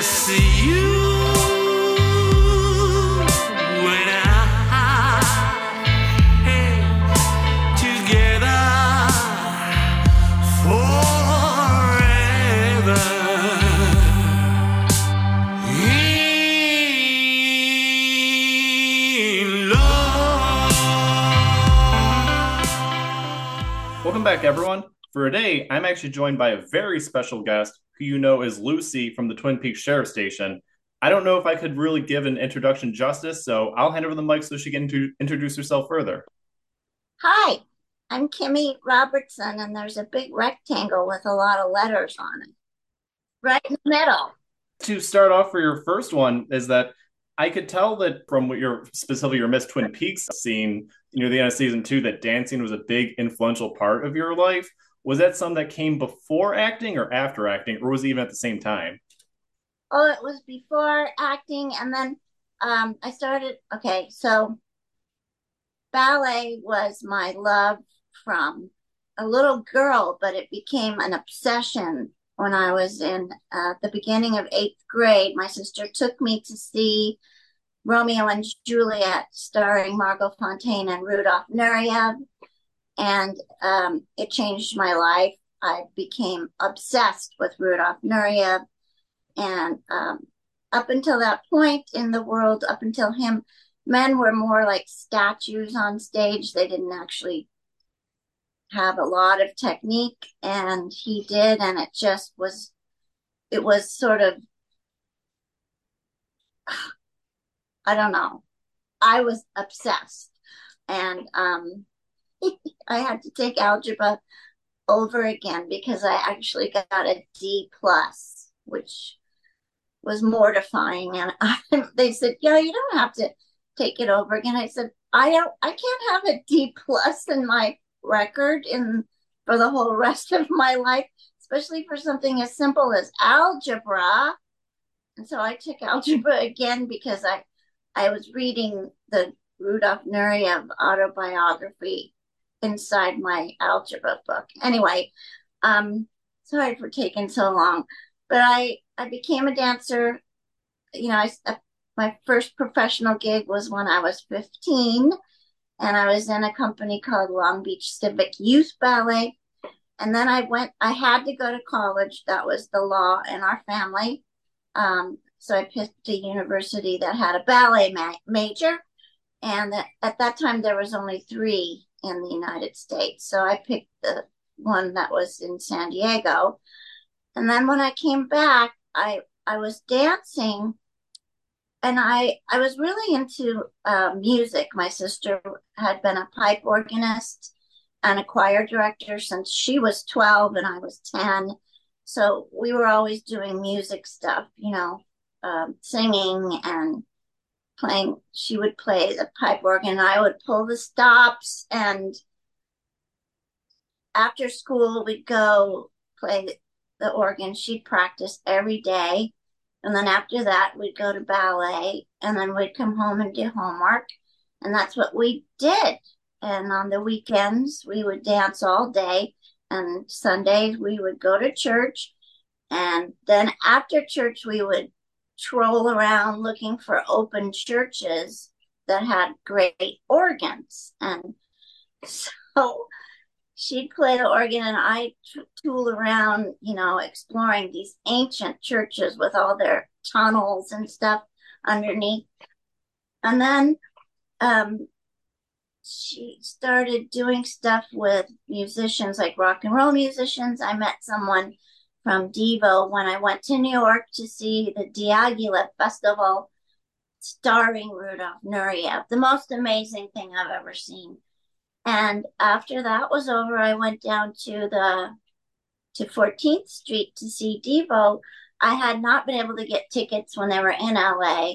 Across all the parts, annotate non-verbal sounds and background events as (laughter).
just you and I hey, together forever in love. Welcome back, everyone. For today, I'm actually joined by a very special guest who you know is Lucy from the Twin Peaks Sheriff Station. I don't know if I could really give an introduction justice, so I'll hand over the mic so she can intro- introduce herself further. Hi, I'm Kimmy Robertson, and there's a big rectangle with a lot of letters on it. Right in the middle. To start off for your first one, is that I could tell that from what your specifically your Miss Twin Peaks scene near the end of season two, that dancing was a big influential part of your life. Was that something that came before acting or after acting, or was it even at the same time? Oh, it was before acting, and then um, I started. Okay, so ballet was my love from a little girl, but it became an obsession when I was in uh, the beginning of eighth grade. My sister took me to see Romeo and Juliet, starring Margot Fonteyn and Rudolph Nureyev, and um, it changed my life. I became obsessed with Rudolf Nureyev, and um, up until that point in the world, up until him, men were more like statues on stage. They didn't actually have a lot of technique, and he did, and it just was, it was sort of, (sighs) I don't know. I was obsessed, and um, I had to take algebra over again because I actually got a D plus, which was mortifying. And (laughs) I, they said, "Yeah, you don't have to take it over again." I said, "I don't. I can't have a D plus in my record in for the whole rest of my life, especially for something as simple as algebra." And so I took (laughs) algebra again because I I was reading the Rudolph Nureyev autobiography inside my algebra book. Anyway, um, sorry for taking so long, but I I became a dancer. You know, I uh, my first professional gig was when I was 15, and I was in a company called Long Beach Civic Youth Ballet. And then I went. I had to go to college. That was the law in our family. Um, so I picked a university that had a ballet ma- major, and that, at that time there was only three in the United States. So I picked the one that was in San Diego. And then when I came back, I I was dancing, and I I was really into uh, music. My sister had been a pipe organist and a choir director since she was twelve and I was ten. So we were always doing music stuff, you know, um, singing and playing. She would play the pipe organ, I would pull the stops. And after school, we'd go play the organ. She'd practice every day. And then after that, we'd go to ballet, and then we'd come home and do homework. And that's what we did. And on the weekends, we would dance all day. And Sundays, we would go to church. And then after church, we would troll around looking for open churches that had great organs. And so she'd play the organ and I tool around, you know, exploring these ancient churches with all their tunnels and stuff underneath. And then um, she started doing stuff with musicians like rock and roll musicians. I met someone from Devo when I went to New York to see the Diaghilev Festival starring Rudolph Nureyev, the most amazing thing I've ever seen. And after that was over, I went down to the to 14th Street to see Devo. I had not been able to get tickets when they were in LA,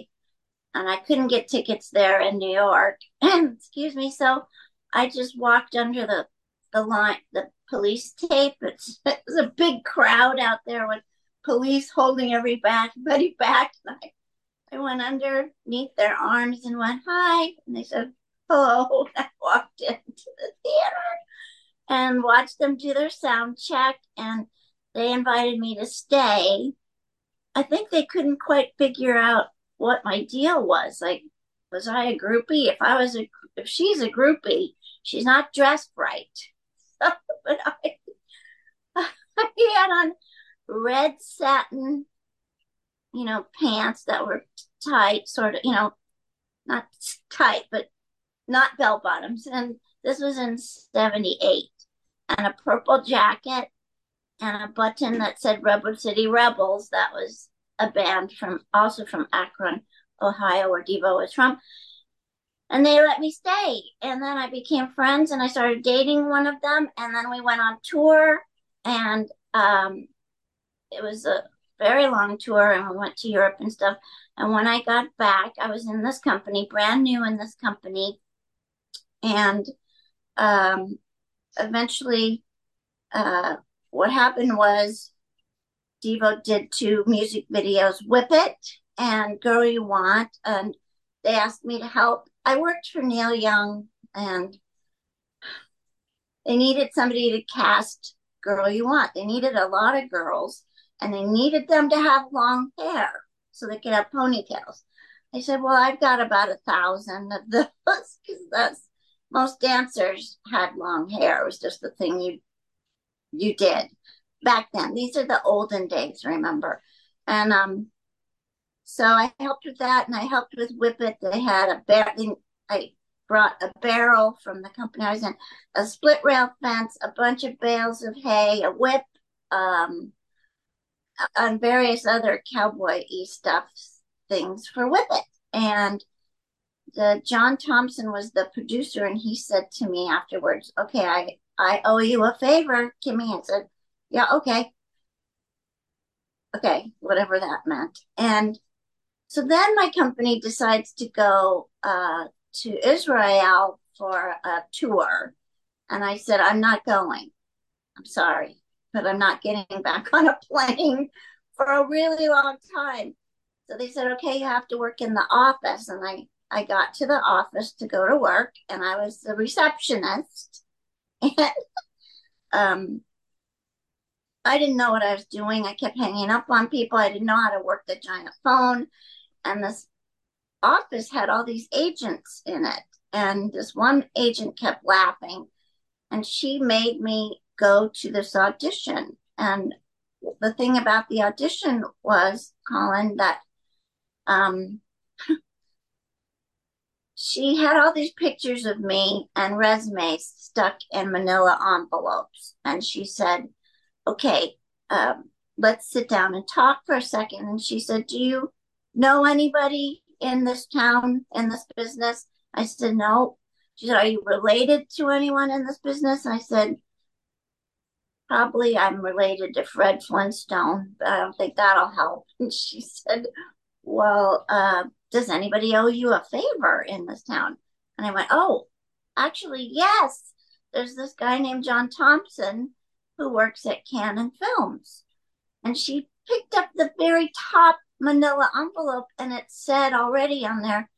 and I couldn't get tickets there in New York. (clears throat) Excuse me. So I just walked under the the line, the police tape. It's, (laughs) it was a big crowd out there with police holding everybody (laughs) back. And I, I went underneath their arms and went, hi. And they said, hello. (laughs) I walked into the theater and watched them do their sound check. And they invited me to stay. I think they couldn't quite figure out what my deal was. Like, was I a groupie? If I was a, if she's a groupie, she's not dressed right. (laughs) but I, (laughs) I had on red satin, you know, pants that were tight, sort of, you know, not tight, but not bell bottoms. And this was in 78. And a purple jacket and a button that said Rubber City Rebels. That was a band from also from Akron, Ohio, where Devo was from. And they let me stay. And then I became friends and I started dating one of them. And then we went on tour and um, it was a very long tour and we went to Europe and stuff. And when I got back, I was in this company, brand new in this company. And um, eventually, uh, what happened was Devo did two music videos, Whip It and Girl You Want. And they asked me to help. I worked for Neil Young and they needed somebody to cast Girl You Want. They needed a lot of girls and they needed them to have long hair so they could have ponytails. I said, Well, I've got about a thousand of those (laughs) because that's most dancers had long hair. It was just the thing you you did back then. These are the olden days, remember? And um so I helped with that and I helped with Whip It. They had a bear I brought a barrel from the company I was in, a split rail fence, a bunch of bales of hay, a whip, um, on various other cowboy y stuff things for Whip It. And the John Thompson was the producer, and he said to me afterwards, "Okay, I I owe you a favor." Kimmy I said, "Yeah, okay, okay, whatever that meant." And so then my company decides to go uh, to Israel for a tour, and I said, "I'm not going. I'm sorry, but I'm not getting back (laughs) on a plane for a really long time." So they said, "Okay, you have to work in the office," and I I got to the office to go to work and I was the receptionist. And (laughs) um, I didn't know what I was doing. I kept hanging up on people. I didn't know how to work the giant phone. And this office had all these agents in it. And this one agent kept laughing. And she made me go to this audition. And the thing about the audition was, Colin, that um, (laughs) she had all these pictures of me and resumes stuck in manila envelopes. And she said, okay, um, let's sit down and talk for a second. And she said, do you know anybody in this town, in this business? I said, no. She said, are you related to anyone in this business? I said, probably I'm related to Fred Flintstone, but I don't think that'll help. (laughs) And she said, well, uh, does anybody owe you a favor in this town? And I went, oh, actually, yes. There's this guy named John Thompson who works at Cannon Films. And she picked up the very top manila envelope and it said already on there,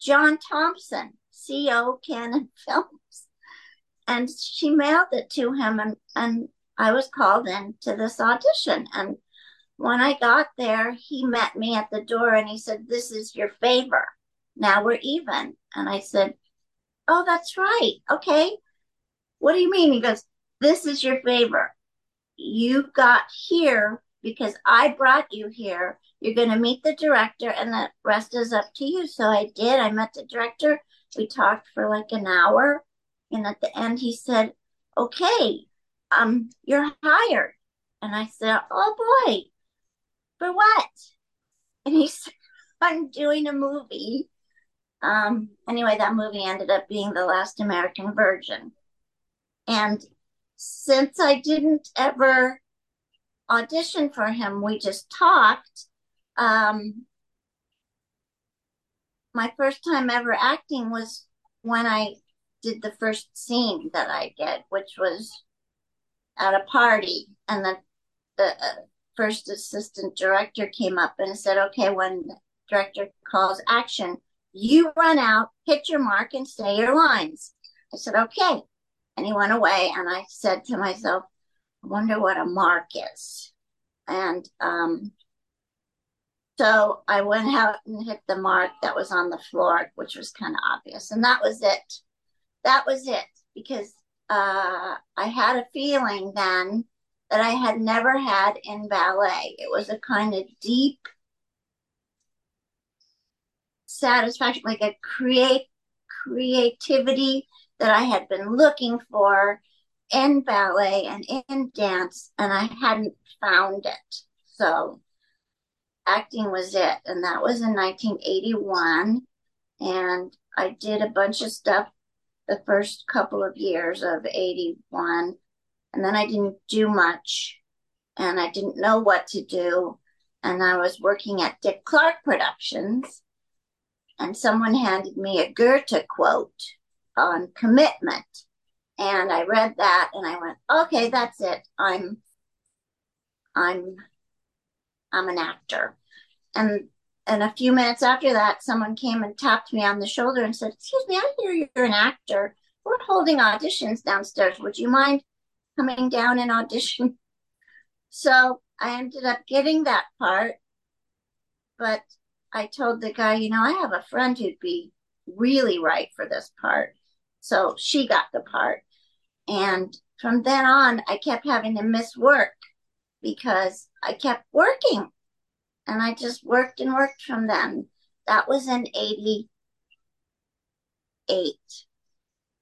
John Thompson, CO Cannon (laughs) Films. And she mailed it to him and, and I was called in to this audition. And when I got there, he met me at the door and he said, This is your favor. Now we're even. And I said, Oh, that's right. Okay. What do you mean? He goes, This is your favor. You got here because I brought you here. You're going to meet the director, and the rest is up to you. So I did. I met the director. We talked for like an hour. And at the end, he said, Okay, um, you're hired. And I said, Oh boy, for what? And he (laughs) said, I'm doing a movie. Um, anyway, that movie ended up being The Last American Virgin. And since I didn't ever audition for him, we just talked. Um, my first time ever acting was when I did the first scene that I did, which was at a party. And the, the uh, first assistant director came up and said, okay, when director calls action, you run out, hit your mark, and say your lines. I said, okay. And he went away, and I said to myself, I wonder what a mark is. And um, So I went out and hit the mark that was on the floor, which was kind of obvious. And that was it. That was it because uh, I had a feeling then that I had never had in ballet. It was a kind of deep satisfaction, like a create creativity that I had been looking for in ballet and in dance, and I hadn't found it. So acting was it. And that was in 1981. And I did a bunch of stuff the first couple of years of 81. And then I didn't do much. And I didn't know what to do. And I was working at Dick Clark Productions. And someone handed me a Goethe quote on commitment. And I read that and I went, okay, that's it. I'm I'm I'm an actor. And and a few minutes after that, someone came and tapped me on the shoulder and said, Excuse me, I hear you're an actor. We're holding auditions downstairs. Would you mind coming down and audition? (laughs) So I ended up getting that part. But I told the guy, you know, I have a friend who'd be really right for this part. So she got the part. And from then on, I kept having to miss work because I kept working. And I just worked and worked from then. That was in 88.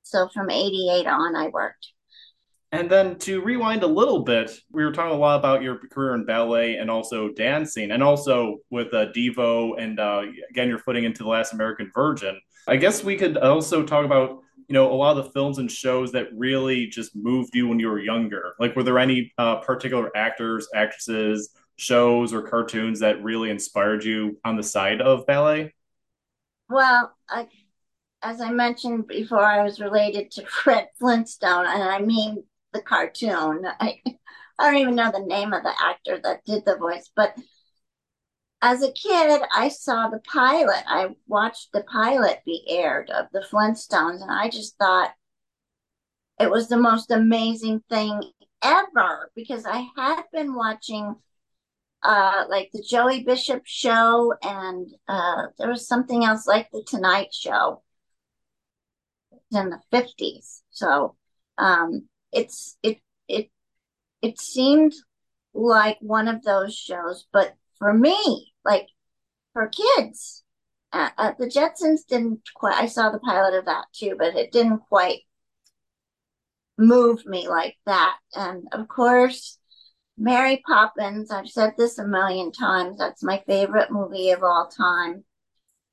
So from 88 on, I worked. And then to rewind a little bit, we were talking a lot about your career in ballet and also dancing, and also with uh, Devo, and uh, again, your footing into The Last American Virgin. I guess we could also talk about you know a lot of the films and shows that really just moved you when you were younger. Like, were there any uh, particular actors, actresses, shows, or cartoons that really inspired you on the side of ballet? Well, I, as I mentioned before, I was related to (laughs) Fred Flintstone, and I mean the cartoon. I, I don't even know the name of the actor that did the voice, but as a kid, I saw the pilot. I watched the pilot be aired of the Flintstones, and I just thought it was the most amazing thing ever because I had been watching uh like the Joey Bishop show and uh there was something else like the Tonight Show in the 50s. So um it's it it it seemed like one of those shows, but for me, like for kids, uh, uh, the Jetsons didn't quite. I saw the pilot of that too, but it didn't quite move me like that. And of course, Mary Poppins. I've said this a million times. That's my favorite movie of all time.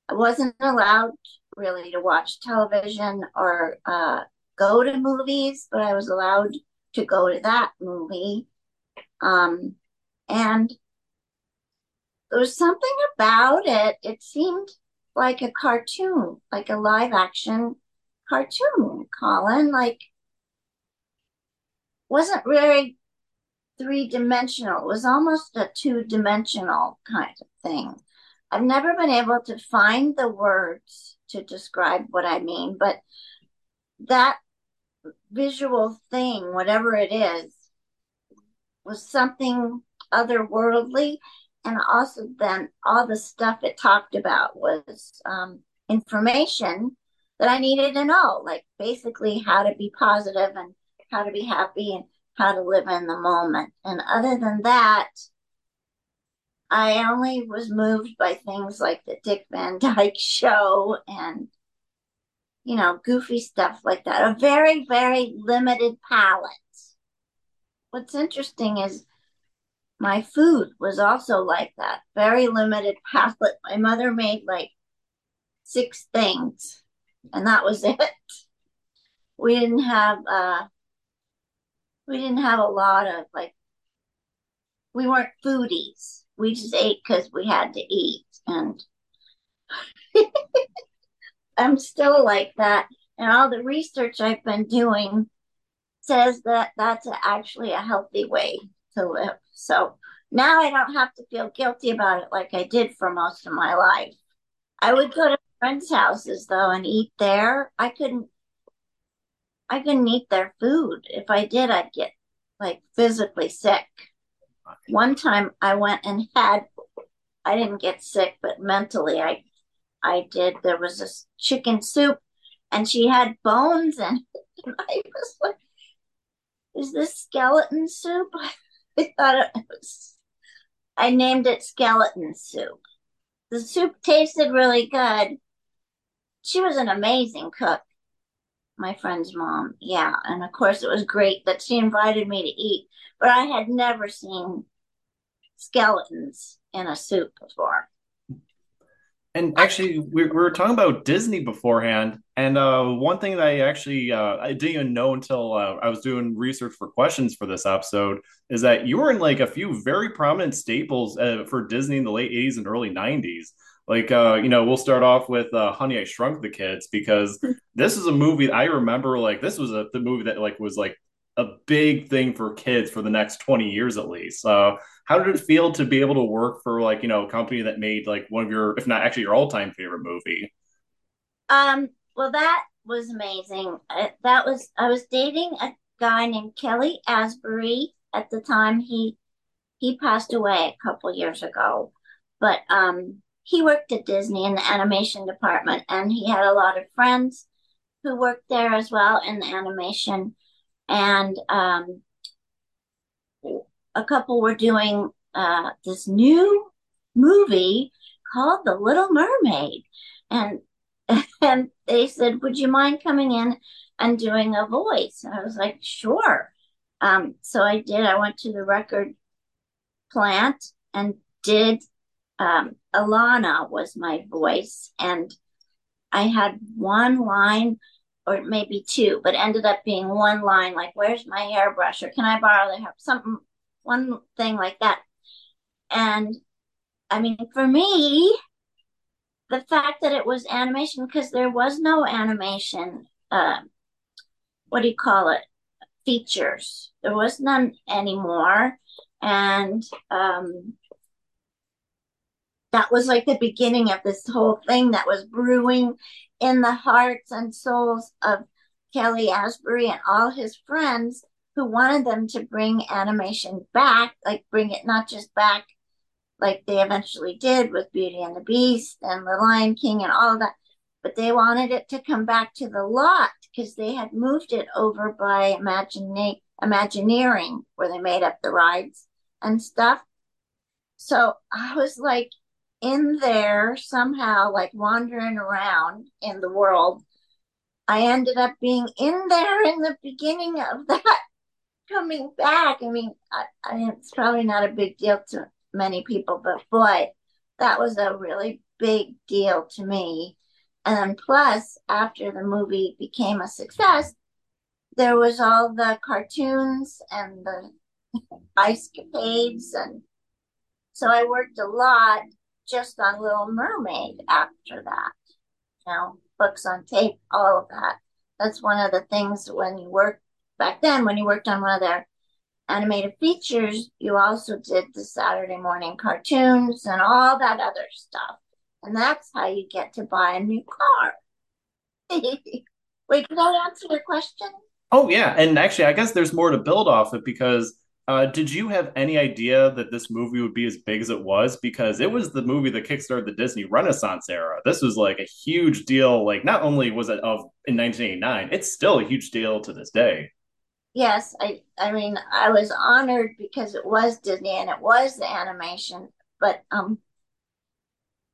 I wasn't allowed really to watch television or uh, go to movies, but I was allowed to go to that movie. Um, and there was something about it. It seemed like a cartoon, like a live action cartoon, Colin. Like, wasn't very three dimensional. It was almost a two dimensional kind of thing. I've never been able to find the words to describe what I mean, but that visual thing, whatever it is, was something otherworldly. And also, then all the stuff it talked about was um, information that I needed to know, like basically how to be positive and how to be happy and how to live in the moment. And other than that, I only was moved by things like the Dick Van Dyke (laughs) show and, you know, goofy stuff like that. A very, very limited palette. What's interesting is my food was also like that. Very limited palette. My mother made like six things, and that was (laughs) it. We didn't have uh we didn't have a lot of like we weren't foodies. We just ate because we had to eat, and (laughs) I'm still like that. And all the research I've been doing says that that's actually a healthy way to live. So now I don't have to feel guilty about it like I did for most of my life. I would go to friends' houses though and eat there. I couldn't I couldn't eat their food. If I did, I'd get like physically sick. One time I went and had I didn't get sick, but mentally I I did. There was this chicken soup and she had bones in it. (laughs) and I was like, is this skeleton soup? (laughs) I thought it was I named it skeleton soup. The soup tasted really good. She was an amazing cook, my friend's mom. Yeah, and of course it was great that she invited me to eat, but I had never seen skeletons in a soup before. And actually, we, we were talking about Disney beforehand, and uh, one thing that I actually uh, I didn't even know until uh, I was doing research for questions for this episode is that you were in like a few very prominent staples uh, for Disney in the late '80s and early '90s. Like, uh, you know, we'll start off with uh, Honey, I Shrunk the Kids because this is a movie I remember. Like, this was a the movie that like was like a big thing for kids for the next 20 years at least. So how did it feel to be able to work for like, you know, a company that made like one of your, if not actually your all time favorite movie? Um, well, that was amazing. That was I was dating a guy named Kelly Asbury at the time. He he passed away a couple years ago, but um, he worked at Disney in the animation department, and he had a lot of friends who worked there as well in the animation. And um, a couple were doing uh, this new movie called The Little Mermaid, and (laughs) and they said, "Would you mind coming in and doing a voice?" And I was like, "Sure." Um, so I did. I went to the record plant and did. Um, Alana was my voice, and I had one line or maybe two, but ended up being one line like, "Where's my hairbrush?" or "Can I borrow the hair?" Something, one thing like that. And I mean, for me, the fact that it was animation because there was no animation. Uh, what do you call it? Features. There was none anymore, and um, that was like the beginning of this whole thing that was brewing in the hearts and souls of Kelly Asbury and all his friends who wanted them to bring animation back, like bring it not just back like they eventually did with Beauty and the Beast and The Lion King and all that, but they wanted it to come back to the lot because they had moved it over by Imagine- Imagineering, where they made up the rides and stuff. So I was like in there somehow, like wandering around in the world. I ended up being in there in the beginning of (laughs) that coming back. I mean, I, I, it's probably not a big deal to many people, but boy, that was a really big deal to me. And then plus, after the movie became a success, there was all the cartoons and the (laughs) ice capades and so I worked a lot just on Little Mermaid after that. You know, books on tape, all of that. That's one of the things when you worked back then, when you worked on one of their animated features, you also did the Saturday morning cartoons and all that other stuff. And that's how you get to buy a new car. (laughs) Wait, can I answer your question? Oh yeah, and actually, I guess there's more to build off it because uh, did you have any idea that this movie would be as big as it was? Because it was the movie that kickstarted the Disney Renaissance era. This was like a huge deal. Like, not only was it of in 1989, it's still a huge deal to this day. Yes, I I mean I was honored because it was Disney and it was the animation, but um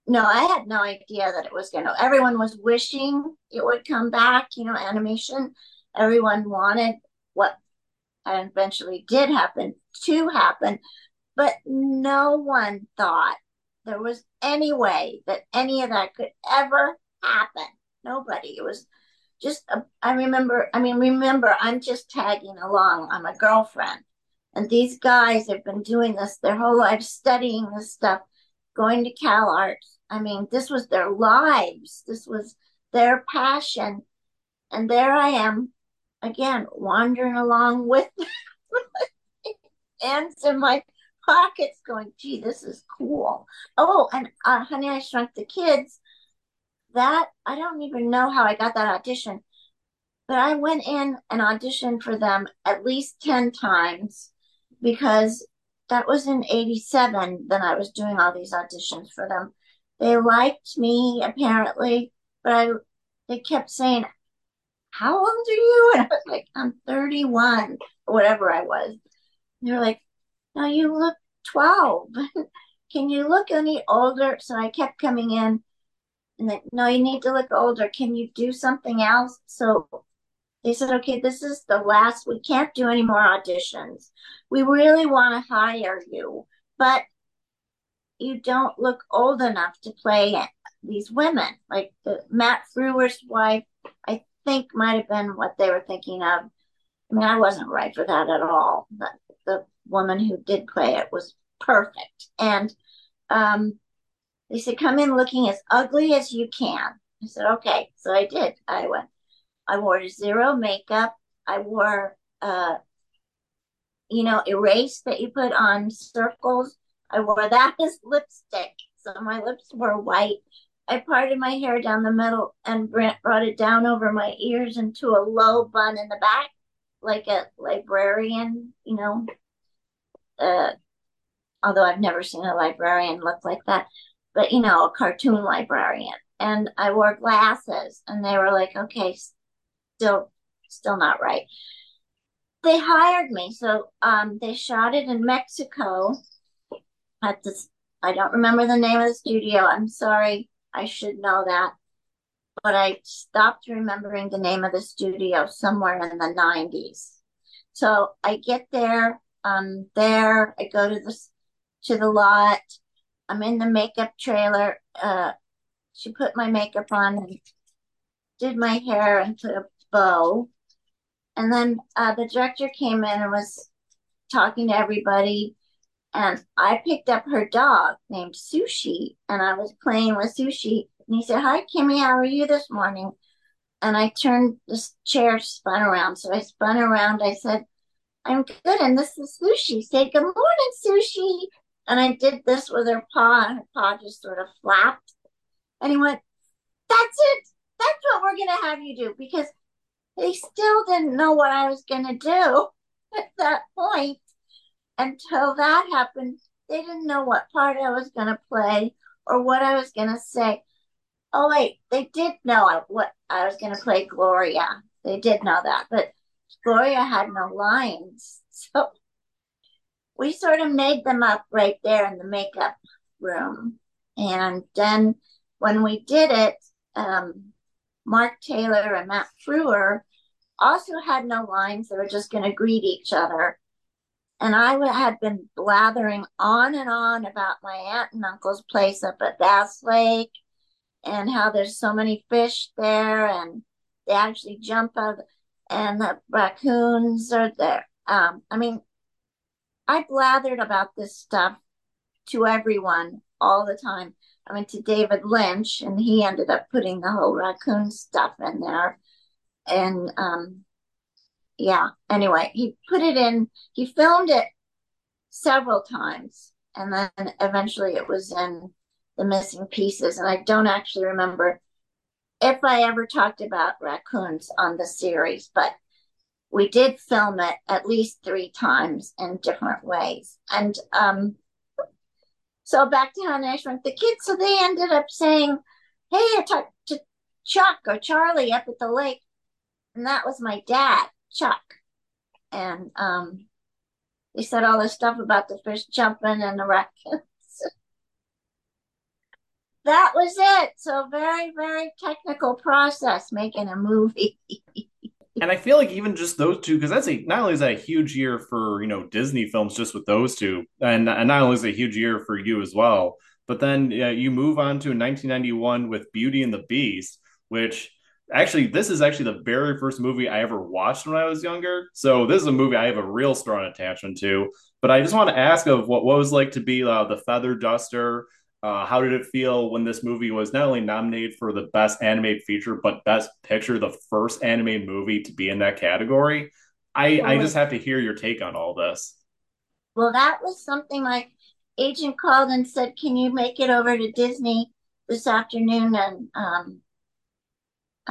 no, I had no idea that it was going to. Everyone was wishing it would come back, you know, animation. Everyone wanted what eventually did happen to happen, but no one thought there was any way that any of that could ever happen. Nobody. It was just, a, I remember, I mean, remember, I'm just tagging along. I'm a girlfriend. And these guys have been doing this their whole life, studying this stuff, going to Cal Arts. I mean, this was their lives. This was their passion. And there I am again, wandering along with (laughs) hands in my pockets, going, gee, this is cool. Oh, and uh, Honey, I Shrunk the Kids. That, I don't even know how I got that audition, but I went in and auditioned for them at least 10 times because that was in 87 then I was doing all these auditions for them. They liked me apparently, but I they kept saying, How old are you? And I was like, I'm 31, or whatever I was. And they were like, No, you look 12. (laughs) Can you look any older? So I kept coming in and they, no, you need to look older. Can you do something else? So they said, okay, this is the last, we can't do any more auditions. We really want to hire you, but you don't look old enough to play these women. Like the Matt Frewer's wife, I think might have been what they were thinking of. I mean, I wasn't right for that at all. The, the woman who did play it was perfect. And um, they said, come in looking as ugly as you can. I said, okay. So I did. I went, I wore zero makeup. I wore, uh, you know, erase that you put on circles. I wore that (laughs) as lipstick. So my lips were white. I parted my hair down the middle and brought it down over my ears into a low bun in the back, like a librarian, you know. Uh, although I've never seen a librarian look like that but you know, a cartoon librarian. And I wore glasses, and they were like, okay, still, still not right. They hired me, so um, they shot it in Mexico at this. I don't remember the name of the studio. I'm sorry, I should know that, but I stopped remembering the name of the studio somewhere in the 90s. So I get there, um, there. I go to the to the lot I'm in the makeup trailer. Uh, she put my makeup on and did my hair and put a bow. And then uh, the director came in and was talking to everybody. And I picked up her dog named Sushi, and I was playing with Sushi. And he said, Hi, Kimmy, how are you this morning? And I turned this chair spun around. So I spun around. I said, I'm good. And this is Sushi. Say, Good morning, Sushi. And I did this with her paw, and her paw just sort of flapped. And he went, That's it. That's what we're going to have you do. Because he still didn't know what I was going to do (laughs) at that point. Until that happened, they didn't know what part I was going to play or what I was going to say. Oh, wait, they did know what I was going to play Gloria. They did know that. But Gloria had no lines. (laughs) So we sort of made them up right there in the makeup room. And then when we did it, um, Mark Taylor and Matt Frewer also had no lines. They were just going to greet each other. And I had been blathering on and on about my aunt and uncle's place up at Bass Lake and how there's so many fish there and they actually jump out and the raccoons are there. Um, I mean, I blathered about this stuff to everyone all the time. I went to David Lynch, and he ended up putting the whole raccoon stuff in there. And um, yeah, anyway, he put it in, he filmed it several times, and then eventually it was in the missing pieces. And I don't actually remember if I ever talked about raccoons on the series, but we did film it at least three times in different ways. And um, so back to how I Shrunk the Kids. So they ended up saying, Hey, I talked to Chuck or Charlie up at the lake. And that was my dad, Chuck. And um, they said all this stuff about the fish jumping and the raccoons. (laughs) that was it. So very, very technical process making a movie. (laughs) and I feel like even just those two, because that's a not only is that a huge year for you know Disney films just with those two, and, and not only is it a huge year for you as well, but then yeah, you move on to 1991 with Beauty and the Beast, which actually this is actually the very first movie I ever watched when I was younger. So this is a movie I have a real strong attachment to. But I just want to ask of what what was like to be uh, the feather duster uh, how did it feel when this movie was not only nominated for the best animated feature, but best picture, the first animated movie to be in that category? I, I just have to hear your take on all this. Well, that was something my agent called and said, Can you make it over to Disney this afternoon? And um,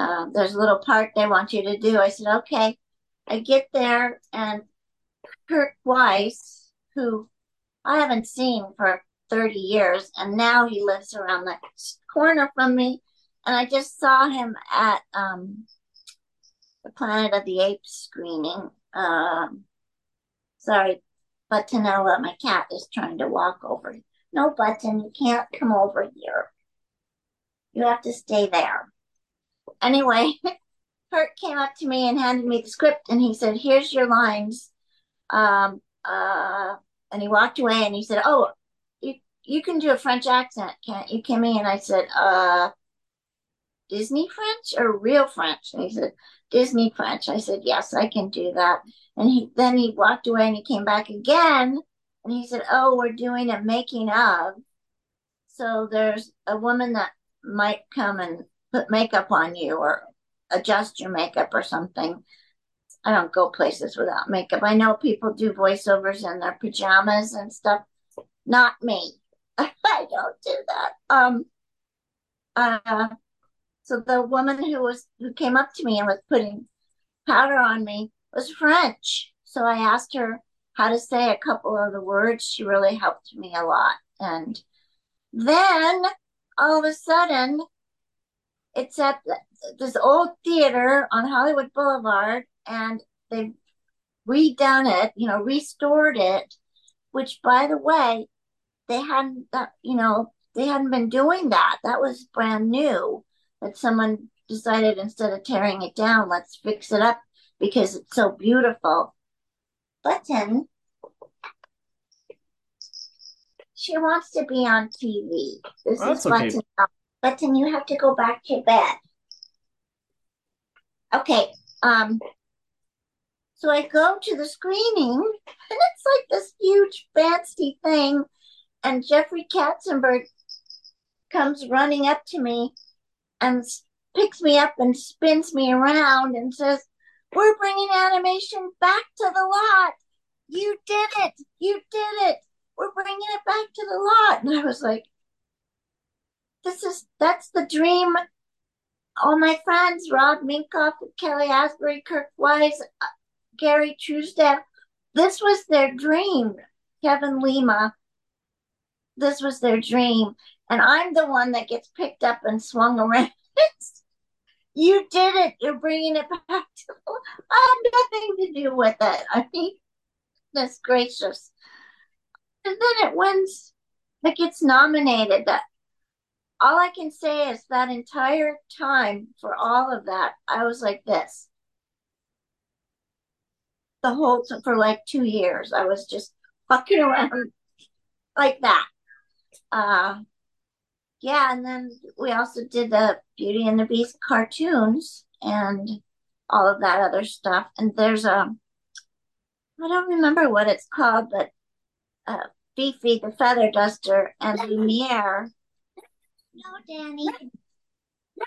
uh, there's a little part they want you to do. I said, Okay. I get there, and Kirk Wise, who I haven't seen for 30 years, and now he lives around the corner from me. And I just saw him at um, the Planet of the Apes screening. Um, sorry, Buttonella, my cat, is trying to walk over. No, Button, you can't come over here. You have to stay there. Anyway, (laughs) Kirk came up to me and handed me the script, and he said, "Here's your lines." Um, uh, and he walked away, and he said, "Oh, you you can do a French accent, can't you, Kimmy?" And I said, "Uh, Disney French or real French?" And he said, "Disney French." I said, "Yes, I can do that." And he then he walked away, and he came back again, and he said, "Oh, we're doing a making of." So there's a woman that might come and put makeup on you or adjust your makeup or something. I don't go places without makeup. I know people do voiceovers in their pajamas and stuff. Not me. (laughs) I don't do that. Um uh so the woman who was who came up to me and was putting powder on me was French. So I asked her how to say a couple of the words. She really helped me a lot. And then all of a sudden it's at this old theater on Hollywood Boulevard, and they've redone it, you know, restored it. Which, by the way, they hadn't, uh, you know, they hadn't been doing that. That was brand new. That someone decided instead of tearing it down, let's fix it up because it's so beautiful. Button, she wants to be on TV. This is okay. Button. then you have to go back to bed. Okay. Um. So I go to the screening, and it's like this huge fancy thing, and Jeffrey Katzenberg comes running up to me and picks me up and spins me around and says, "We're bringing animation back to the lot. You did it. You did it. We're bringing it back to the lot." And I was like, "This is that's the dream." All my friends, Rob Minkoff, Kelly Asbury, Kirk Wise, uh, Gary Trousdale, this was their dream. Kevin Lima, this was their dream. And I'm the one that gets picked up and swung around. (laughs) you did it. You're bringing it back to. I have nothing to do with it. I mean, goodness gracious. And then it wins. It gets nominated. That all I can say is that entire time for all of that, I was like this. The whole for like two years, I was just fucking (laughs) around like that. Uh, yeah, and then we also did the Beauty and the Beast cartoons and all of that other stuff. And there's a, I don't remember what it's called, but uh, Fifi the Feather Duster and Lumiere. No, Danny.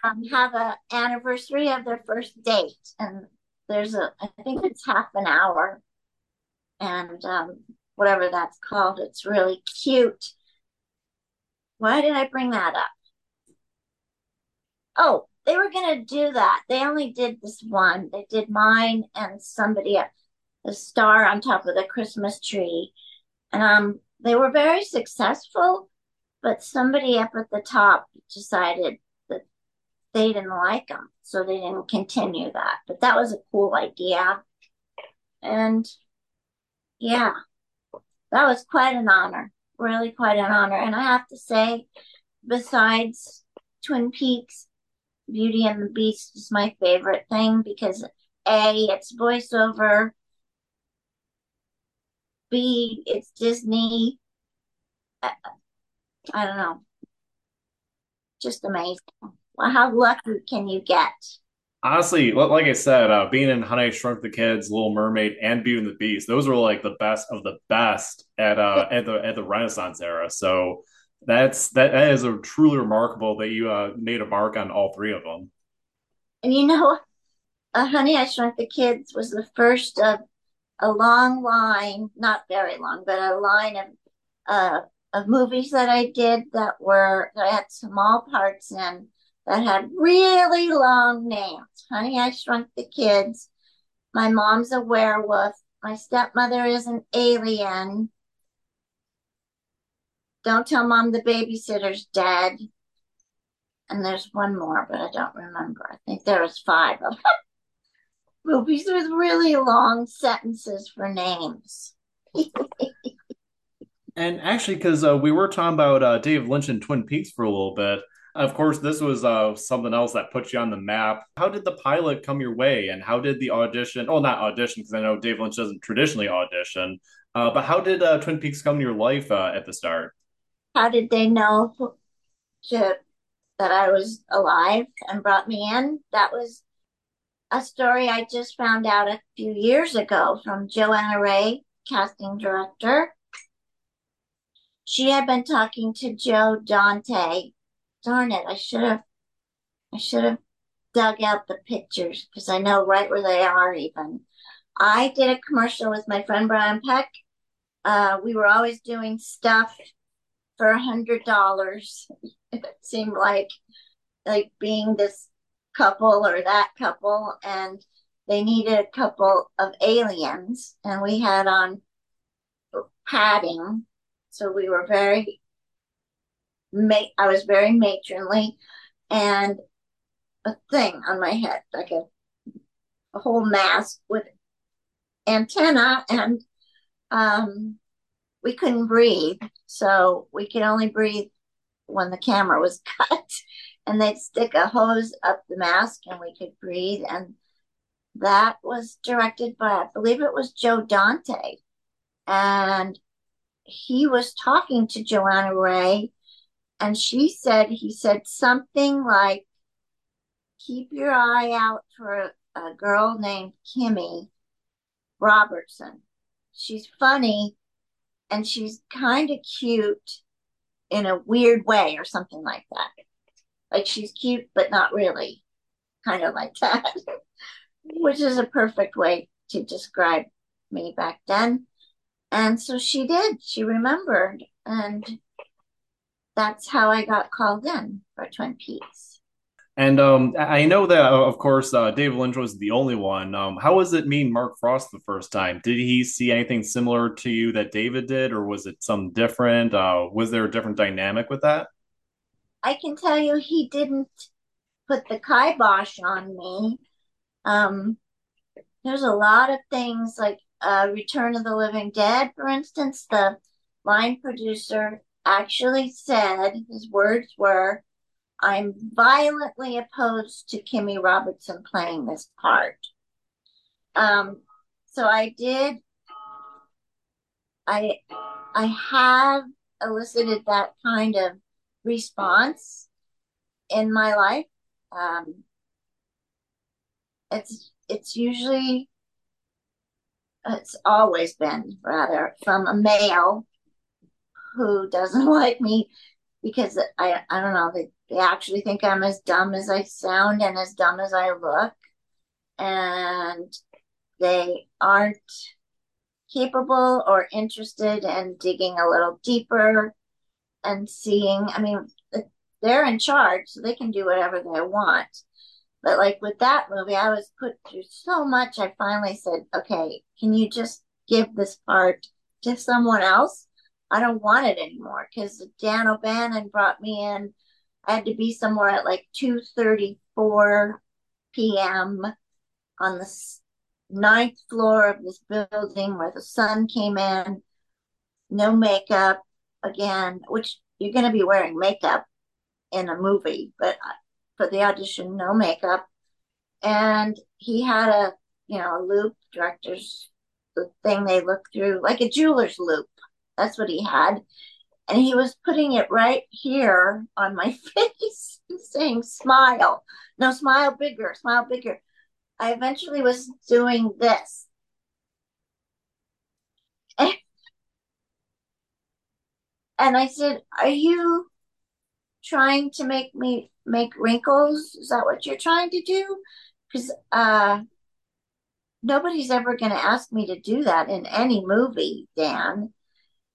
Um, have a anniversary of their first date, and there's a, I think it's half an hour, and um, whatever that's called, it's really cute. Why did I bring that up? Oh, they were gonna do that. They only did this one. They did mine and somebody a, a star on top of the Christmas tree. And um they were very successful, but somebody up at the top decided that they didn't like them, so they didn't continue that. But that was a cool idea. And yeah, that was quite an honor. Really quite an honor. And I have to say, besides Twin Peaks, Beauty and the Beast is my favorite thing because A, it's voiceover, B, it's Disney. I, don't know. Just amazing. Well, how lucky can you get? Honestly, like I said, uh, being in Honey I Shrunk the Kids, Little Mermaid, and Beauty and the Beast, those were like the best of the best at uh (laughs) at the at the Renaissance era. So that's that, that is a truly remarkable that you uh made a mark on all three of them. And you know, uh, Honey, I Shrunk the Kids was the first of a long line, not very long, but a line of uh, of movies that I did that were that I had small parts in that had really long names. Honey, I Shrunk the Kids. My mom's a werewolf. My stepmother is an alien. Don't tell mom the babysitter's dead. And there's one more, but I don't remember. I think there was five of them. (laughs) Movies with really long sentences for names. (laughs) And actually, because uh, we were talking about uh, David Lynch and Twin Peaks for a little bit, of course, this was uh, something else that put you on the map. How did the pilot come your way, and how did the audition? Oh, not audition, because I know Dave Lynch doesn't traditionally audition. Uh, but how did uh, Twin Peaks come to your life uh, at the start? How did they know to, that I was alive and brought me in? That was a story I just found out a few years ago from Johanna Ray, casting director. She had been talking to Joe Dante. Darn it, I should have I should have dug out the pictures because I know right where they are even. I did a commercial with my friend Brian Peck. Uh, we were always doing stuff for a hundred dollars. (laughs) It seemed like like being this couple or that couple, and they needed a couple of aliens, and we had on padding, so we were very I was very matronly, and a thing on my head, like a, a whole mask with antenna, and um, we couldn't breathe, so we could only breathe when the camera was (laughs) cut, and they'd stick a hose up the mask, and we could breathe, and that was directed by, I believe it was Joe Dante, and he was talking to Johanna Ray, and she said he said something like, "Keep your eye out for a, girl named Kimmy Robertson. She's funny, and she's kind of cute in a weird way, or something like that. Like she's cute, but not really, kind of like that." (laughs) Which is a perfect way to describe me back then. And so she did. She remembered. And that's how I got called in for Twin Peaks. And um, I know that, uh, of course, uh, David Lynch was the only one. Um, how was it meeting Mark Frost the first time? Did he see anything similar to you that David did, or was it some different? Uh, was there a different dynamic with that? I can tell you he didn't put the kibosh on me. Um, there's a lot of things like uh, Return of the Living Dead, for instance. The line producer actually said his words were, I'm violently opposed to Kimmy Robertson playing this part. Um, so I did, I, I have elicited that kind of response in my life. Um, it's it's usually it's always been rather from a male who doesn't (laughs) like me because I I don't know they, they actually think I'm as dumb as I sound and as dumb as I look. And they aren't capable or interested in digging a little deeper and seeing I mean they're in charge so they can do whatever they want but like with that movie I was put through so much I finally said okay can you just give this part to someone else I don't want it anymore because Dan O'Bannon brought me in. I had to be somewhere at like 2:34 p.m. on the ninth floor of this building where the sun came in. No makeup again, which you're going to be wearing makeup in a movie, but for the audition, no makeup. And he had a, you know, a loop director's the thing they look through, like a jeweler's loupe that's what he had. And he was putting it right here on my (laughs) face, saying, smile. No, smile bigger, smile bigger. I eventually was doing this. And, and I said, Are you trying to make me make wrinkles? Is that what you're trying to do? Because uh, nobody's ever going to ask me to do that in any movie, Dan.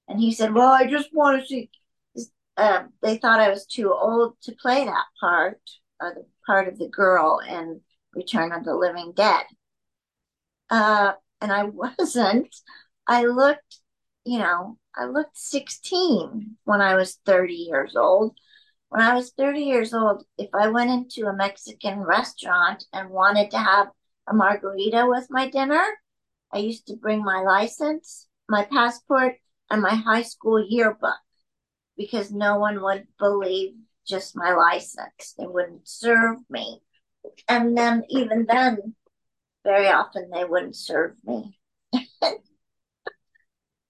And he said, Well, I just want to see. Uh, they thought I was too old to play that part, the part of the girl in Return of the Living Dead. Uh, and I (laughs) wasn't. I looked, you know, I looked 16 when I was 30 years old. When I was 30 years old, if I went into a Mexican restaurant and wanted to have a margarita with my dinner, I used to bring my license, my passport, and my high school yearbook because no one would believe just my license. They wouldn't serve me. And then, even then, very often they wouldn't serve me. (laughs)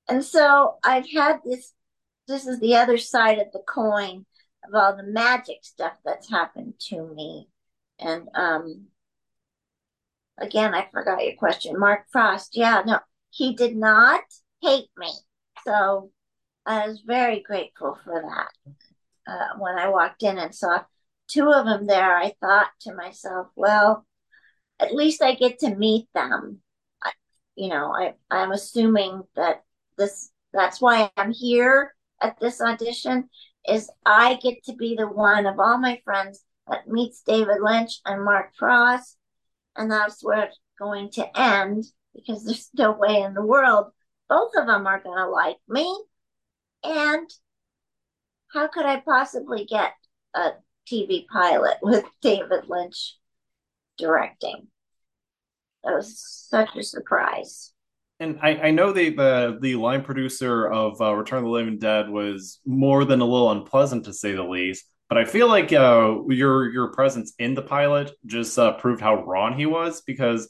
and so I've had this, this is the other side of the coin of all the magic stuff that's happened to me. And um, again, I forgot your question. Mark Frost, yeah, no, he did not hate me. So I was very grateful for that. Uh, when I walked in and saw two of them there, I thought to myself, well, at least I get to meet them. I, you know, I, I'm assuming that this that's why I'm here at this audition is I get to be the one of all my friends that meets David Lynch and Mark Frost, and that's where it's going to end because there's no way in the world both of them are going to like me. And how could I possibly get a TV pilot with David Lynch directing? That was such a surprise. And I, I know the, the the line producer of uh, Return of the Living Dead was more than a little unpleasant to say the least. But I feel like uh, your your presence in the pilot just uh, proved how wrong he was because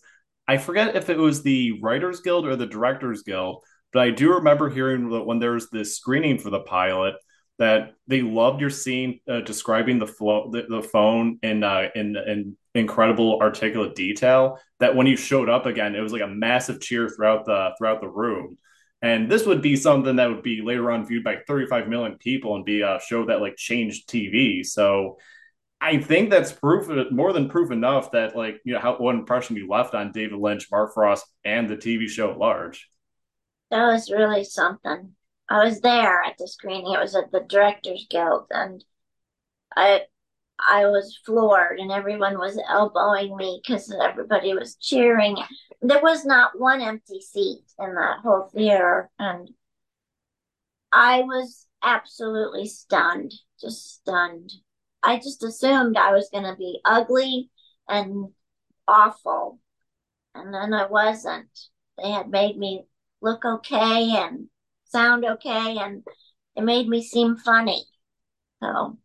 I forget if it was the Writers Guild or the Directors Guild, but I do remember hearing that when there was this screening for the pilot that they loved your scene uh, describing the flow the, the phone in uh, in in incredible articulate detail that when you showed up again it was like a massive cheer throughout the throughout the room and this would be something that would be later on viewed by 35 million people and be a show that like changed tv so i think that's proof more than proof enough that like you know how what impression you left on david lynch mark frost and the tv show at large That was really something. I was there at the screening. It was at the Directors Guild, and I I was floored, and everyone was elbowing me because everybody was cheering. There was not one empty seat in that whole theater, and I was absolutely stunned, just stunned. I just assumed I was going to be ugly and awful, and then I wasn't. They had made me look okay and sound okay, and it made me seem funny. So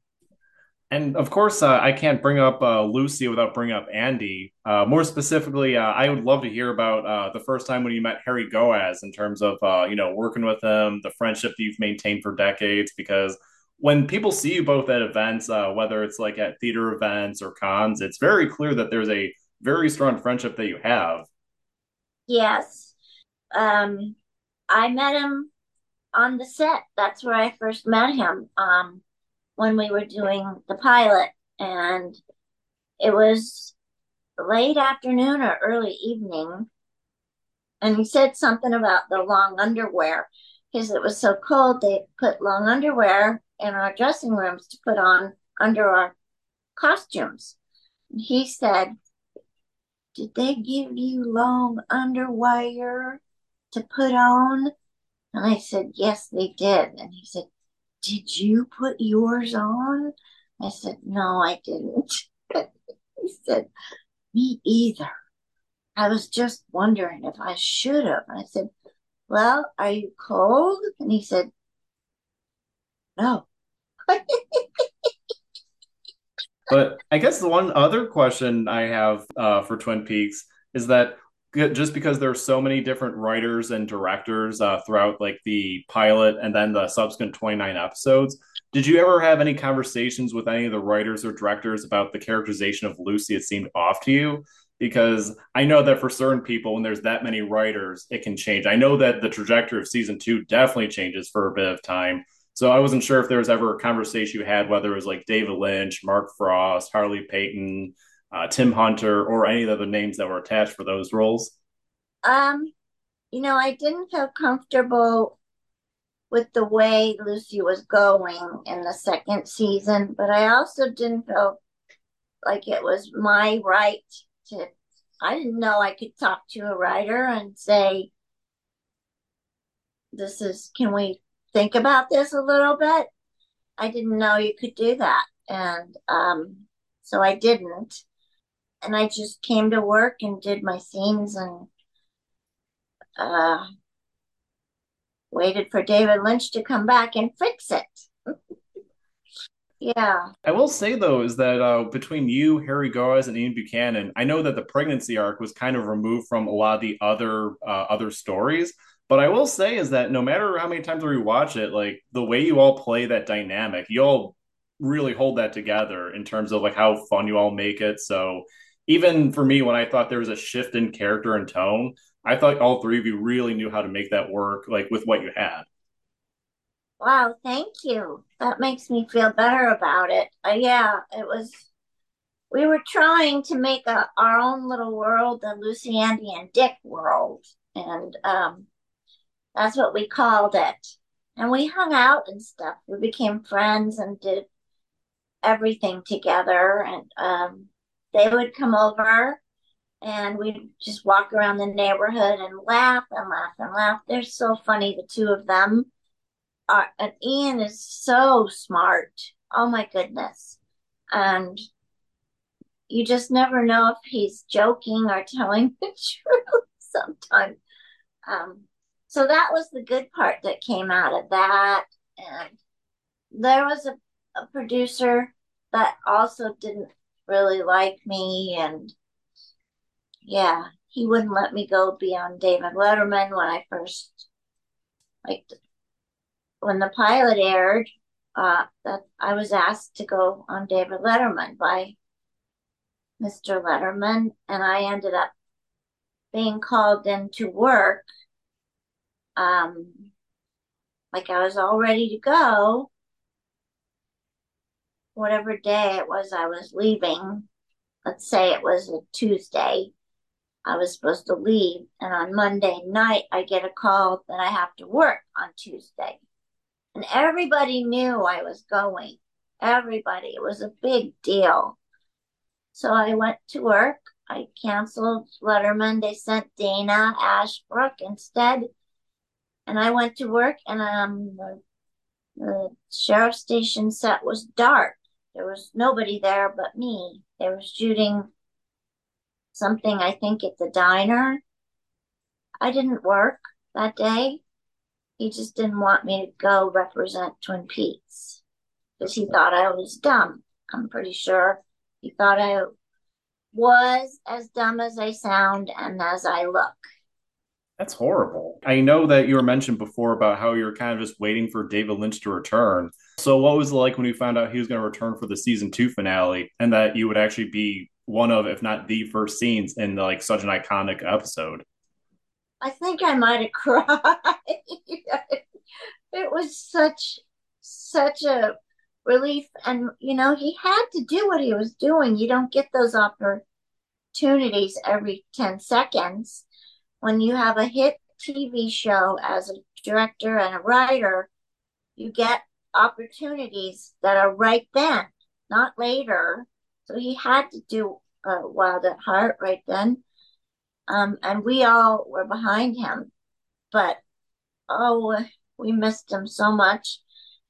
And of course, uh, I can't bring up uh, Lucy without bringing up Andy. Uh, more specifically, uh, I would love to hear about uh, the first time when you met Harry Goaz in terms of uh, you know working with him, the friendship that you've maintained for decades. Because when people see you both at events, whether it's like at theater events or cons, it's very clear that there's a very strong friendship that you have. yes, um, I met him on the set. That's where I first met him. Um, when we were doing the pilot, and it was late afternoon or early evening, and he said something about the long underwear because it was so cold. They put long underwear in our dressing rooms to put on under our costumes. And he said, Did they give you long underwear to put on? And I said, Yes, they did. And he said, Did you put yours on? I said, No, I didn't. (laughs) he said, Me either. I was just wondering if I should have. And I said, Well, are you cold? And he said, No. But I guess the one other question I have uh, for Twin Peaks is that just because there are so many different writers and directors uh, throughout like the pilot and then the subsequent 29 episodes, did you ever have any conversations with any of the writers or directors about the characterization of Lucy? It seemed off to you because I know that for certain people, when there's that many writers, it can change. I know that the trajectory of season two definitely changes for a bit of time. So I wasn't sure if there was ever a conversation you had, whether it was like David Lynch, Mark Frost, Harley Peyton, uh, Tim Hunter, or any of the other names that were attached for those roles. Um, you know, I didn't feel comfortable with the way Lucy was going in the second season, but I also didn't feel like it was my right to, I didn't know I could talk to a writer and say, this is, can we think about this a little bit. I didn't know you could do that. And um, so I didn't. And I just came to work and did my scenes and uh, waited for David Lynch to come back and fix it. yeah. I will say though is that uh, between you, Harry Goaz, and Ian Buchanan, I know that the pregnancy arc was kind of removed from a lot of the other uh, other stories. But I will say is that no matter how many times we watch it, like the way you all play that dynamic, you all really hold that together in terms of like how fun you all make it. So even for me, when I thought there was a shift in character and tone, I thought all three of you really knew how to make that work, like with what you had. Wow, thank you. That makes me feel better about it. Uh, yeah, it was. We were trying to make a, our own little world, the Lucy, Andy, and Dick world, and um, that's what we called it. And we hung out and stuff. We became friends and did everything together. And um, they would come over and we'd just walk around the neighborhood and laugh and laugh and laugh. They're so funny, the two of them. Uh, and Ian is so smart. Oh my goodness. And you just never know if he's joking or telling (laughs) the truth sometimes. Um, so that was the good part that came out of that. And there was a, a producer that also didn't really like me. And yeah, he wouldn't let me go be on David Letterman when I first, like, when the pilot aired. Uh, that I was asked to go on David Letterman by Mr. Letterman, and I ended up being called in to work um, like I was all ready to go. Whatever day it was I was leaving, let's say it was a Tuesday, I was supposed to leave. And on Monday night, I get a call that I have to work on Tuesday. And everybody knew I was going. Everybody. It was a big deal. So I went to work. I canceled Letterman. They sent Dana Ashbrook instead and I went to work, and um, the, the sheriff station set was dark. There was nobody there but me. They were shooting something, I think, at the diner. I didn't work that day. He just didn't want me to go represent Twin Peaks because he thought I was dumb. I'm pretty sure he thought I was as dumb as I sound and as I look. That's horrible. I know that you were mentioned before about how you were kind of just waiting for David Lynch to return. So, what was it like when you found out he was going to return for the season two finale and that you would actually be one of, if not the first scenes in like such an iconic episode? I think I might have (laughs) cried. it was such such a relief and you know he had to do what he was doing you don't get those opportunities every 10 seconds when you have a hit TV show as a director and a writer, you get opportunities that are right then, not later. So he had to do uh, Wild at Heart right then. Um, and we all were behind him. But oh, we missed him so much.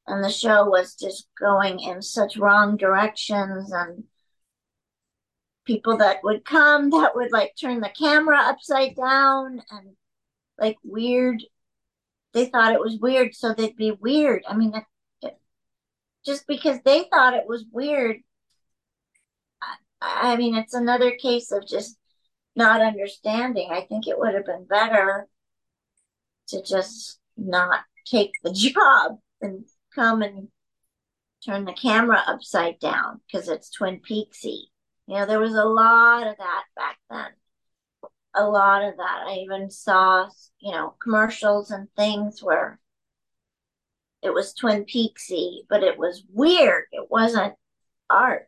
And the show was just going in such wrong directions and people that would come that would like turn the camera upside down and like weird they thought it was weird so they'd be weird i mean just because they thought it was weird I, I mean it's another case of just not understanding i think it would have been better to just not take the (laughs) job and come and turn the camera upside down because it's twin peaksy you know, there was a lot of that back then. A lot of that. I even saw, you know, commercials and things where it was Twin Peaksy, but it was weird. It wasn't art.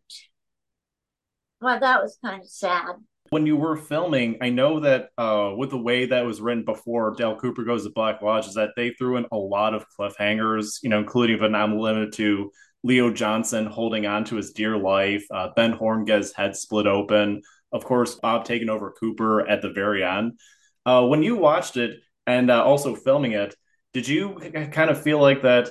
Well, that was kind of sad. When you were filming, I know that uh, with the way that was written before Dale Cooper goes to Black Lodge, is that they threw in a lot of cliffhangers, you know, including but not limited to Leo Johnson holding on to his dear life, uh, Ben Horne gets head split open. Of course, Bob taking over Cooper at the very end. Uh, when you watched it and uh, also filming it, Did you kind of feel like that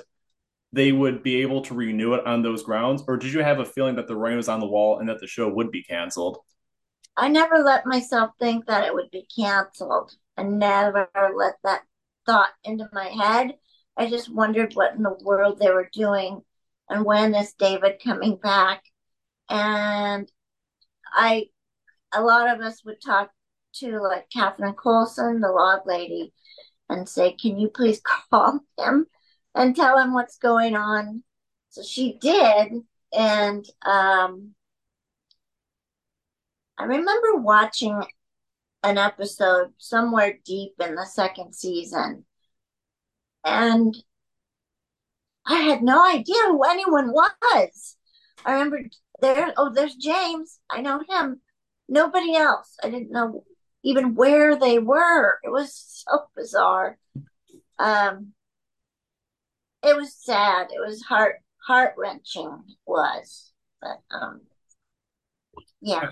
they would be able to renew it on those grounds, or did you have a feeling that the writing was on the wall and that the show would be canceled? I never let myself think that it would be canceled. I never let that thought into my head. I just wondered what in the world they were doing and when is David coming back. And I, a lot of us would talk to like Catherine Coulson, the log lady, and say, Can you please call him and tell him what's going on? So she did. And um, I remember watching an episode somewhere deep in the second season. And I had no idea who anyone was. I remember there, oh, there's James. I know him. Nobody else. I didn't know even where they were. It was so bizarre. Um, it was sad. It was heart heart wrenching. Was, but um, yeah.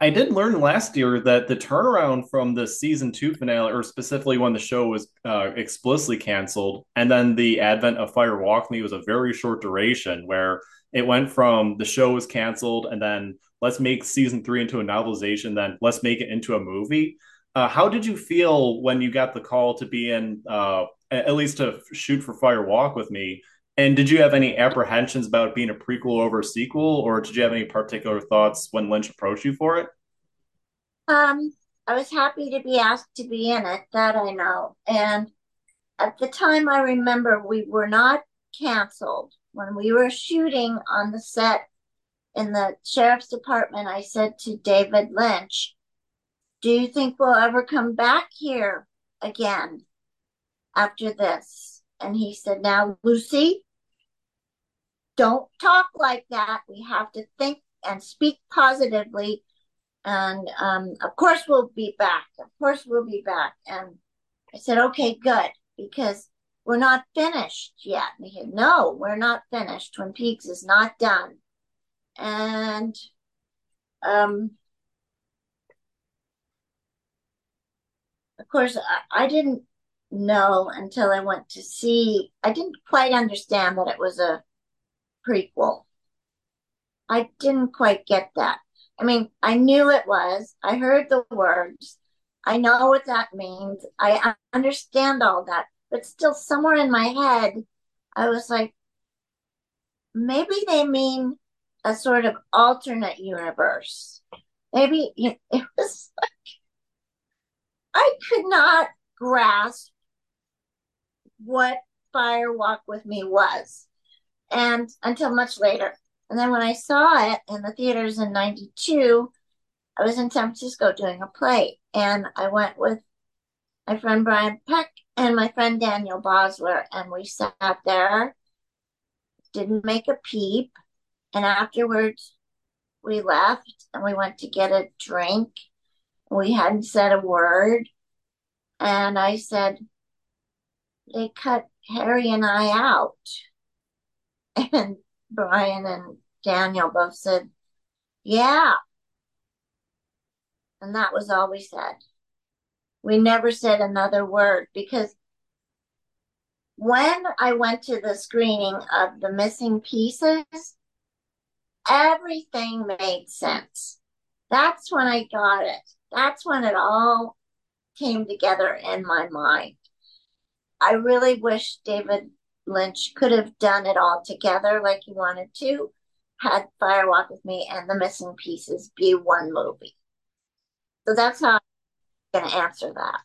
I did learn last year that the turnaround from the season two finale, or specifically when the show was uh, explicitly canceled, and then the advent of Fire Walk Me was a very short duration where it went from the show was canceled and then let's make season three into a novelization, then let's make it into a movie. Uh, how did you feel when you got the call to be in, uh, at least to shoot for Fire Walk with me? And did you have any apprehensions about being a prequel over a sequel, or did you have any particular thoughts when Lynch approached you for it? Um, I was happy to be asked to be in it, that I know. And at the time, I remember we were not canceled. When we were shooting on the set in the sheriff's department, I said to David Lynch, Do you think we'll ever come back here again after this? And he said, Now, Lucy, don't talk like that. We have to think and speak positively. And um, of course, we'll be back. Of course, we'll be back. And I said, okay, good, because we're not finished yet. And he said, no, we're not finished. Twin Peaks is not done. And um, of course, I, I didn't know until I went to see, I didn't quite understand that it was a prequel. I didn't quite get that. I mean, I knew it was. I heard the words. I know what that means. I understand all that. But still, somewhere in my head, I was like, maybe they mean a sort of alternate universe. Maybe it was like, I could not grasp what Fire Walk with Me was and until much later. And then when I saw it in the theaters in 92, I was in San Francisco doing a play. And I went with my friend Brian Peck and my friend Daniel Bosler. And we sat there, didn't make a peep. And afterwards, we left and we went to get a drink. We hadn't said a word. And I said, they cut Harry and I out. And Brian and Daniel both said, Yeah. And that was all we said. We never said another word because when I went to the screening of the missing pieces, everything made sense. That's when I got it. That's when it all came together in my mind. I really wish David Lynch could have done it all together like he wanted to, had Fire Walk with Me and The Missing Pieces be one movie. So that's how I'm going to answer that.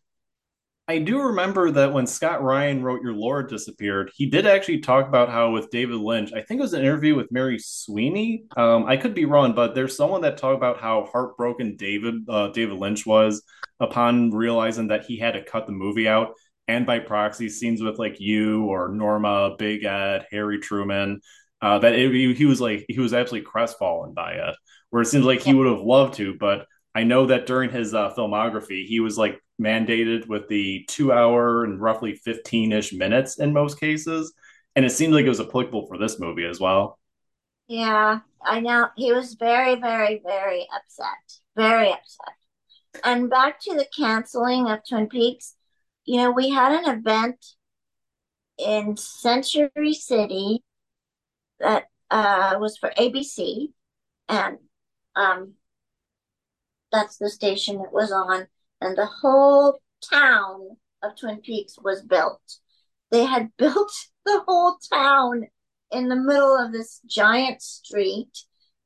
I do remember that when Scott Ryan wrote Your Laura Disappeared, he did actually talk about how with David Lynch, I think it was an interview with Mary Sweeney. Um, I could be wrong, but there's someone that talked about how heartbroken David uh, David Lynch was upon realizing that he had to cut the movie out and by proxy scenes with like you or Norma, Big Ed, Harry Truman. Uh, that it, he, he was like he was absolutely crestfallen by it. Where it seems like he would have loved to, but I know that during his uh, filmography, he was like mandated with the two hour and roughly 15 ish minutes in most cases. And it seemed like it was applicable for this movie as well. Yeah, I know. He was very, very, very upset. Very upset. And back to the canceling of Twin Peaks, you know, we had an event in Century City that uh, was for ABC, and um, that's the station it was on, and the whole town of Twin Peaks was built. They had (laughs) built the whole town in the middle of this giant street.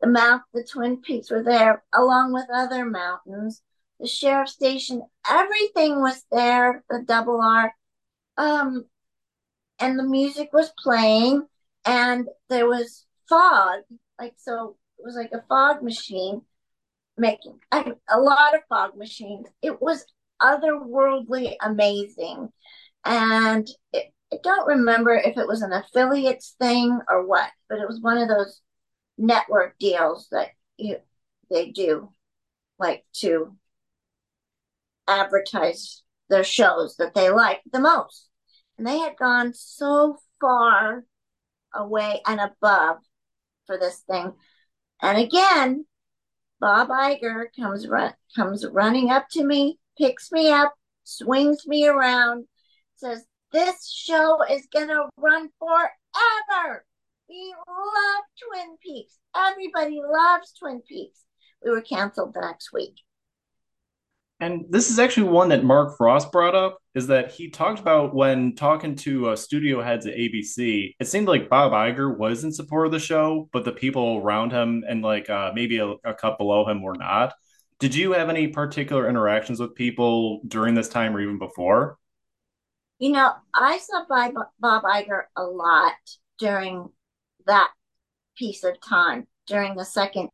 The mount, the Twin Peaks were there, along with other mountains. The sheriff station, everything was there. The double R, um, and the music was playing, and there was fog, like so. It was like a fog machine making a, lot of fog machines. It was otherworldly amazing. And it, I don't remember if it was an affiliates thing or what, but it was one of those network deals that you, they do, like to advertise their shows that they liked the most. And they had gone so far away and above for this thing. And again, Bob Iger comes run comes running up to me, picks me up, swings me around, says, This show is gonna run forever. We love Twin Peaks. Everybody loves Twin Peaks. We were canceled the next week. And this is actually one that Mark Frost brought up is that he talked about when talking to uh, studio heads at ABC, it seemed like Bob Iger was in support of the show, but the people around him and like uh, maybe a, a cut below him were not. Did you have any particular interactions with people during this time or even before? You know, I saw Bob, Bob Iger a lot during that piece of time, during the second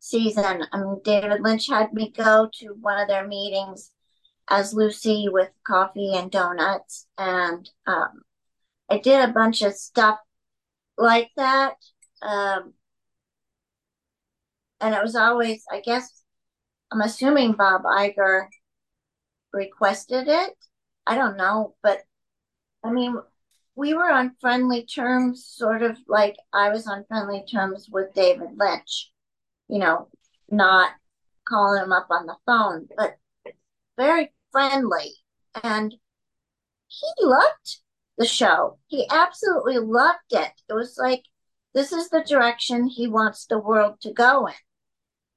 season. Mean, David Lynch had me go to one of their meetings as Lucy with coffee and donuts, and um, I did a bunch of stuff like that. Um, and it was always, I guess, I'm assuming Bob Iger requested it. I don't know, but I mean, we were on friendly terms, sort of like I was on friendly terms with David Lynch you know, not calling him up on the phone, but very friendly. And he loved the show. He absolutely loved it. It was like, this is the direction he wants the world to go in.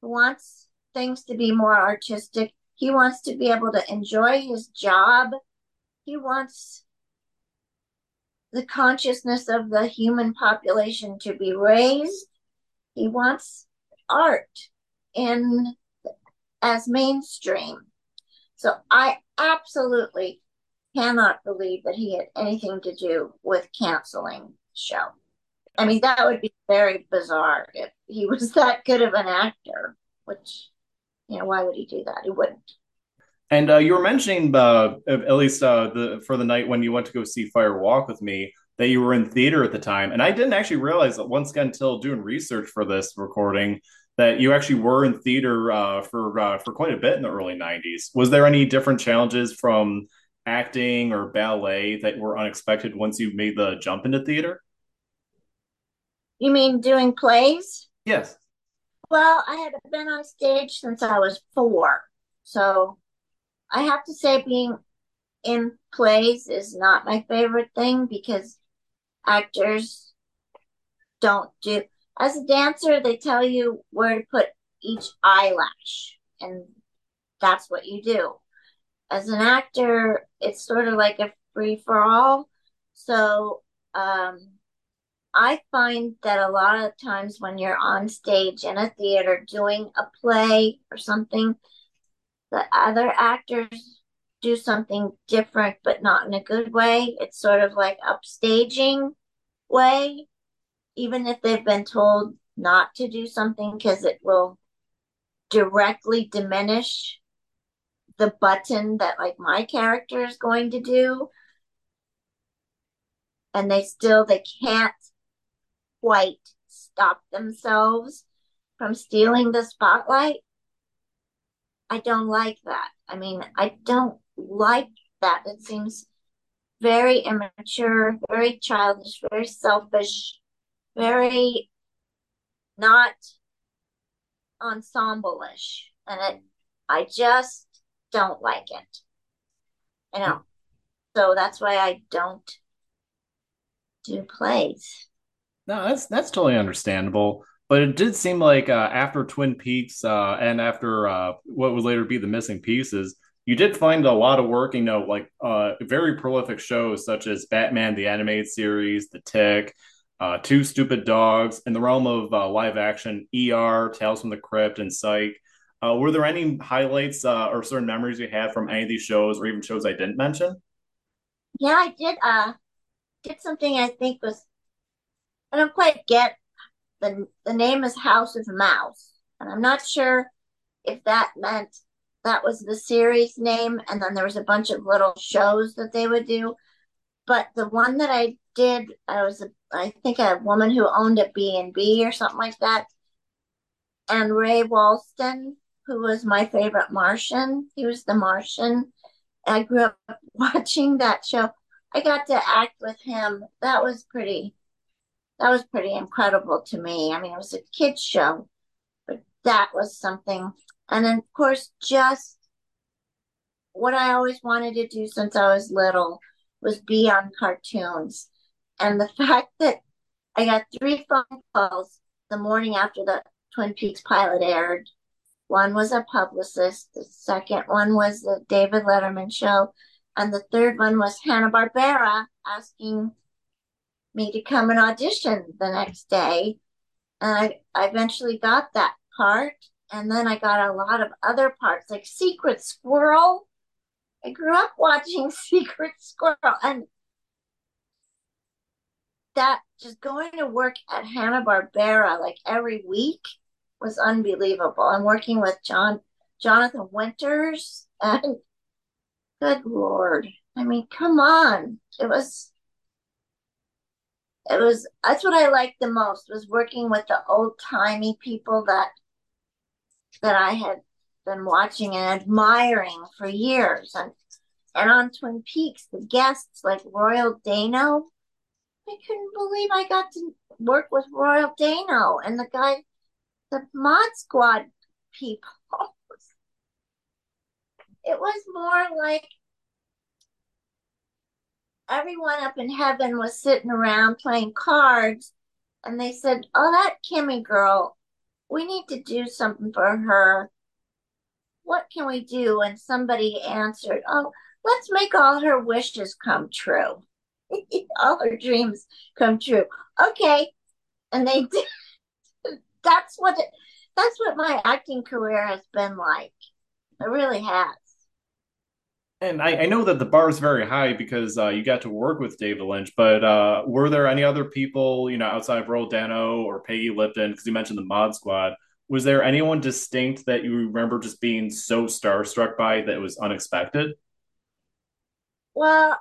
He wants things to be more artistic. He wants to be able to enjoy his job. He wants the consciousness of the human population to be raised. He wants art in as mainstream. So I absolutely cannot believe that he had anything to do with canceling the show. I mean, that would be very bizarre if he (laughs) was that good of an actor, which, you know, why would he do that? He wouldn't. And uh, you were mentioning, uh, at least uh, the for the night when you went to go see Fire Walk with me, that you were in theater at the time. And I didn't actually realize that once again until doing research for this recording that you actually were in theater uh, for uh, for quite a bit in the early 90s. Was there any different challenges from acting or ballet that were unexpected once you made the jump into theater? You mean doing plays? Yes. Well, I had been on stage since I was four. So I have to say, being in plays is not my favorite thing because actors don't do as a dancer they tell you where to put each eyelash and that's what you do. As an actor it's sort of like a free for all so um, i find that a lot of times when you're on stage in a theater doing a play or something the other actors do something different but not in a good way. It's sort of like upstaging way, even if they've been told not to do something because it will directly diminish the button that like my character is going to do. And they still they can't quite stop themselves from stealing the spotlight. I don't like that. I mean i don't like that it seems very immature, very childish, very selfish, very not ensemble-ish. And it, I just don't like it. You know, so that's why I don't do plays. No, that's that's totally understandable. But it did seem like uh, after Twin Peaks uh, and after uh, what would later be the missing pieces, you did find a lot of work, you know, like uh, very prolific shows such as Batman the Animated Series, The Tick, uh, Two Stupid Dogs, in the realm of uh, live action, ER, Tales from the Crypt, and Psych. Uh, were there any highlights uh, or certain memories you had from any of these shows, or even shows I didn't mention? Yeah, I did uh did something I think was I don't quite get the the name is House of Mouse, and I'm not sure if that meant that was the series name, and then there was a bunch of little shows that they would do. But the one that I did, I was a, I think a woman who owned a B and B or something like that, and Ray Walston, who was my favorite Martian. He was the Martian. I grew up (laughs) watching that show. I got to act with him. That was pretty. That was pretty incredible to me. I mean, it was a kids show, but that was something. And of course, just what I always wanted to do since I was little was be on cartoons. And the (laughs) fact that I got three phone calls the morning after the Twin Peaks pilot aired. One was a publicist, the second one was the David Letterman show, and the third one was Hanna-Barbera asking me to come and audition the next day. And I, I eventually got that part. And then I got a lot of other parts, like Secret Squirrel. I grew up watching (laughs) Secret Squirrel, and that just going to work at Hanna-Barbera like every week was unbelievable. I'm working with John Jonathan Winters (laughs) and good lord. I mean, come on. It was it was that's what I liked the most was working with the old timey people that that I had been watching and admiring for years. And and on Twin Peaks, the guests like Royal Dano, I couldn't believe I got to work with Royal Dano and the guy, the Mod Squad people. (laughs) It was more like everyone up in heaven was sitting around playing cards, and they said, "Oh, that Kimmy girl, we need to do something for her. What can we do?" And somebody answered, "Oh, let's make all her wishes come true, (laughs) all her dreams come true." Okay, and they did. (laughs) That's what it, that's what my acting career has been like. It really has. And I, I know that the bar is very high because uh, you got to work with David Lynch, but uh, were there any other people, you know, outside of Royal Dano or Peggy Lipton? Because you mentioned the Mod Squad. Was there anyone distinct that you remember just being so starstruck by that it was unexpected? Well,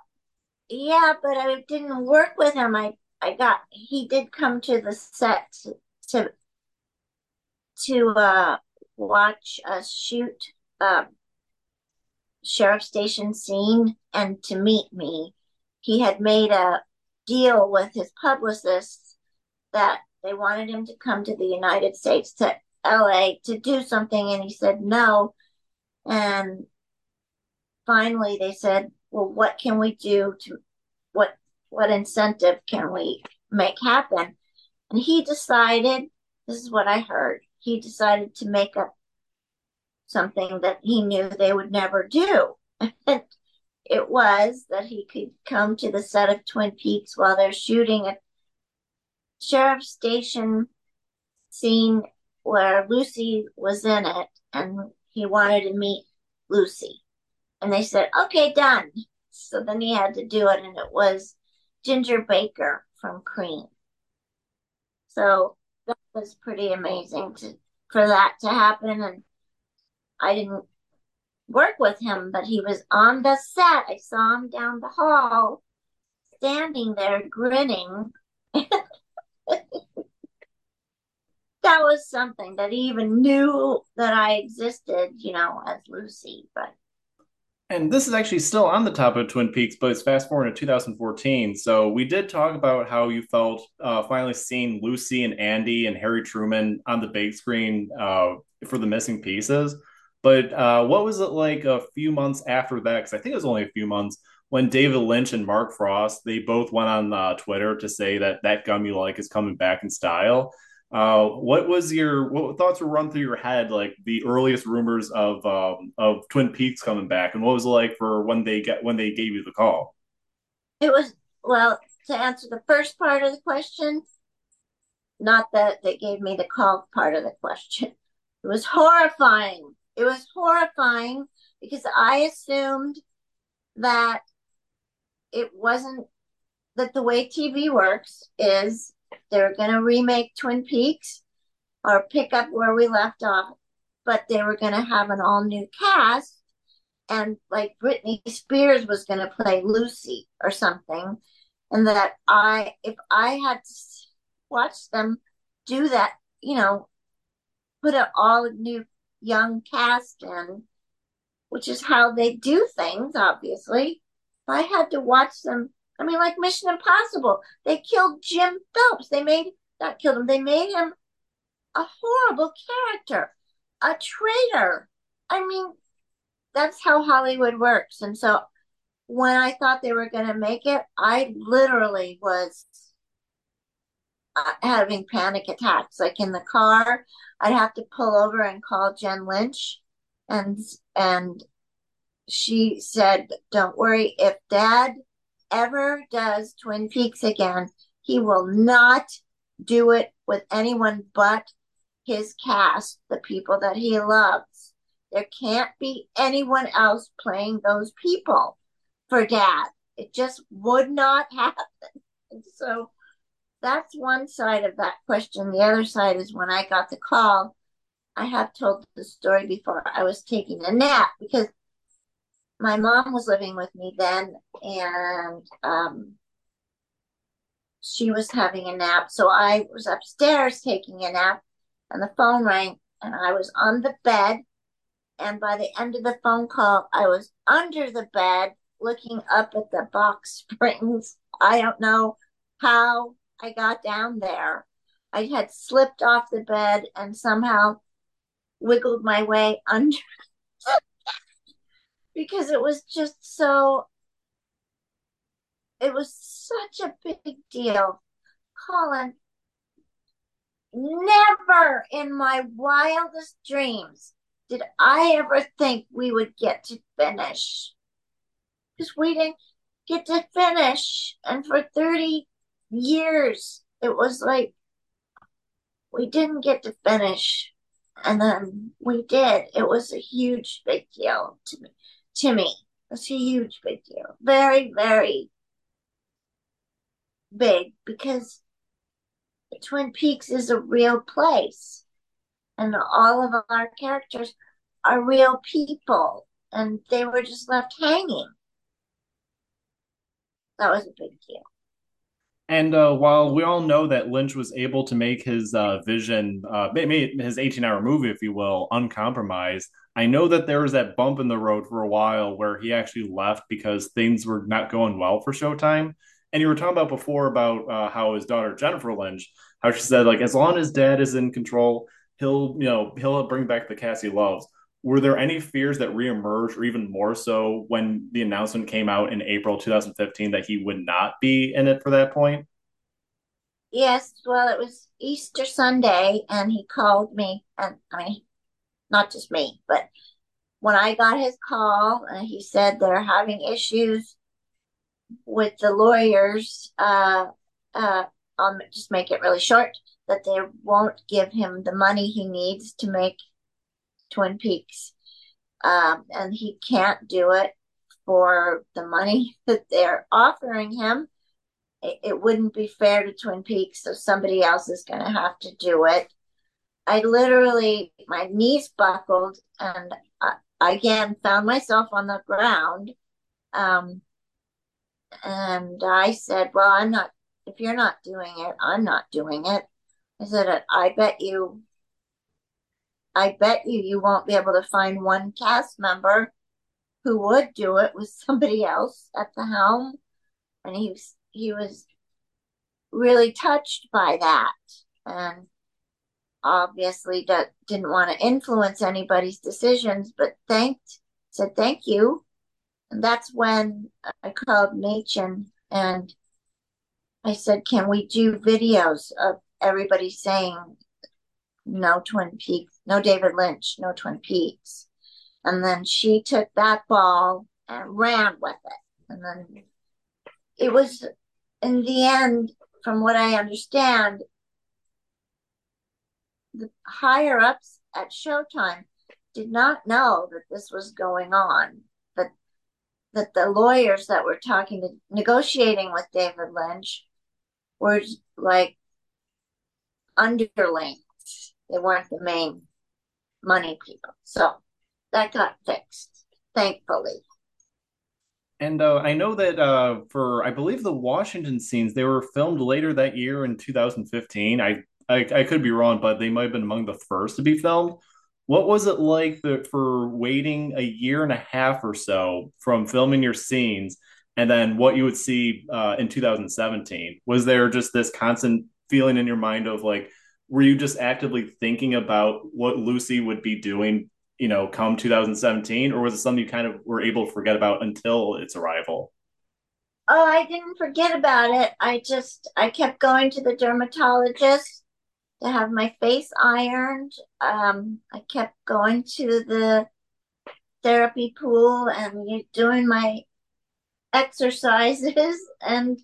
yeah, but I didn't work with him. I I got he did come to the set to to, uh watch us shoot uh, sheriff station scene and to meet me. He had made a deal with his publicists that they wanted him to come to the United States to LA to do something and he said no. And finally they said, "Well, what can we do to what what incentive can we make happen?" And he decided, this is what I heard. He decided to make up something that he knew they would never do. And it was that he could come to the set of Twin Peaks while they're shooting a sheriff station scene where Lucy was in it and he wanted to meet Lucy. And they said, okay, done. So then he had to do it, and it was Ginger Baker from Cream. So that was pretty amazing to for that to happen. And I didn't work with him, but he was on the set. I saw him down the hall, standing there grinning. (laughs) that was something that he even knew that I existed, you know, as Lucy. But And this is actually still on the top of Twin Peaks, but it's fast forward to 2014. So we did talk about how you felt uh, finally seeing Lucy and Andy and Harry Truman on the big screen uh, for the missing pieces. But uh, what was it like a few months after that? Because I think it was only a few months when David Lynch and Mark Frost they both went on uh, Twitter to say that that gum you like is coming back in style. Uh, what was your what thoughts were run through your head like the earliest rumors of um, of Twin Peaks coming back, and what was it like for when they get when they gave you the call? It was, well, to answer the first part of the question, not that they gave me the call part of the question. It was horrifying. It was horrifying because I assumed that it wasn't that the way TV works is they're going to remake Twin Peaks or pick up where we left off, but they were going to have an all new cast. And like Britney Spears was going to play Lucy or something. And that I, if I had to watch them do that, you know, put an all new young cast in, which is how they do things, obviously. If I had to watch them, I mean, like Mission Impossible, they killed Jim Phelps. They made, not killed him, they made him a horrible character, a traitor. I mean, that's how Hollywood works. And so when I thought they were going to make it, I literally was having panic attacks. Like in the car, I'd have to pull over and call Jen Lynch, and and she said, "Don't worry, if Dad ever does Twin Peaks again, he will not do it with anyone but his cast, the people that he loves. There can't be anyone else playing those people for Dad. It just would not (laughs) happen." And so that's one side of that question. The other side is when I got the call, I have told the story before. I was taking a nap because my mom was living with me then and um, she was having a nap. So I was upstairs taking a nap and the phone rang and I was on the bed. And by the end of the phone call, I was under the bed looking up at the box (laughs) springs. I don't know how I got down there. I had slipped off the bed and somehow wiggled my way under (laughs) because it was just so it was such a big deal. Colin, never in my wildest dreams did I ever think we would get to finish. Because we didn't get to finish. And for 30 years. It was like we didn't get to finish, and then we did. It was a huge big deal to me. To me, it's a huge big deal. Very, very big because Twin Peaks is a real place, and all of our characters are real people, and they were just left hanging. That was a big deal. And uh, while we all know that Lynch was able to make his uh, vision, uh, his 18 hour movie, if you will, uncompromised, I know that there was that bump in the road for a while where he actually left because things were not going well for Showtime. And you were talking about before about uh, how his daughter Jennifer Lynch, how she said like as long as dad is in control, he'll you know he'll bring back the cast he loves. Were there any fears that reemerged, or even more so, when the announcement came out in April 2015 that he would not be in it for that point? Yes, well, it was Easter Sunday, and he called me, and I mean, not just me, but when I got his call, and he said they're having issues with the lawyers. Uh, uh, I'll just make it really short. That they won't give him the money he needs to make Twin Peaks, um, and he can't do it for the money (laughs) that they're offering him. It, it wouldn't be fair to Twin Peaks, so somebody else is going to have to do it. I literally, my knees buckled, and I, again found myself on the ground. Um, and I said, "Well, I'm not. If you're not doing it, I'm not doing it." I said, "I bet you I bet you you won't be able to find one cast member who would do it with somebody else at the helm. And he was, he was really touched by that. And obviously that didn't want to influence anybody's decisions, but thanked, said thank you. And that's when I called Mädchen and I said, can we do videos of everybody saying no Twin Peaks, no David Lynch, no Twin Peaks? And then she took that ball and ran with it. And then it was, in the end, from what I understand, the higher ups at Showtime did not know that this was going on. That that the lawyers that were talking to negotiating with David Lynch were like underlings. They weren't the main money people. So that got fixed, thankfully. And uh, I know that uh, for I believe the Washington scenes they were filmed later that year in 2015. I, I I could be wrong, but they might have been among the first to be filmed. What was it like for waiting a year and a half or so from filming your scenes and then what you would see uh, in 2017? Was there just this constant feeling in your mind of like, were you just actively thinking about what Lucy would be doing you know, come 2017, or was it something you kind of were able to forget about until its arrival? Oh, I didn't forget about it. I just I kept going to the dermatologist to have my face ironed. Um, I kept going to the therapy pool and doing my exercises, (laughs) and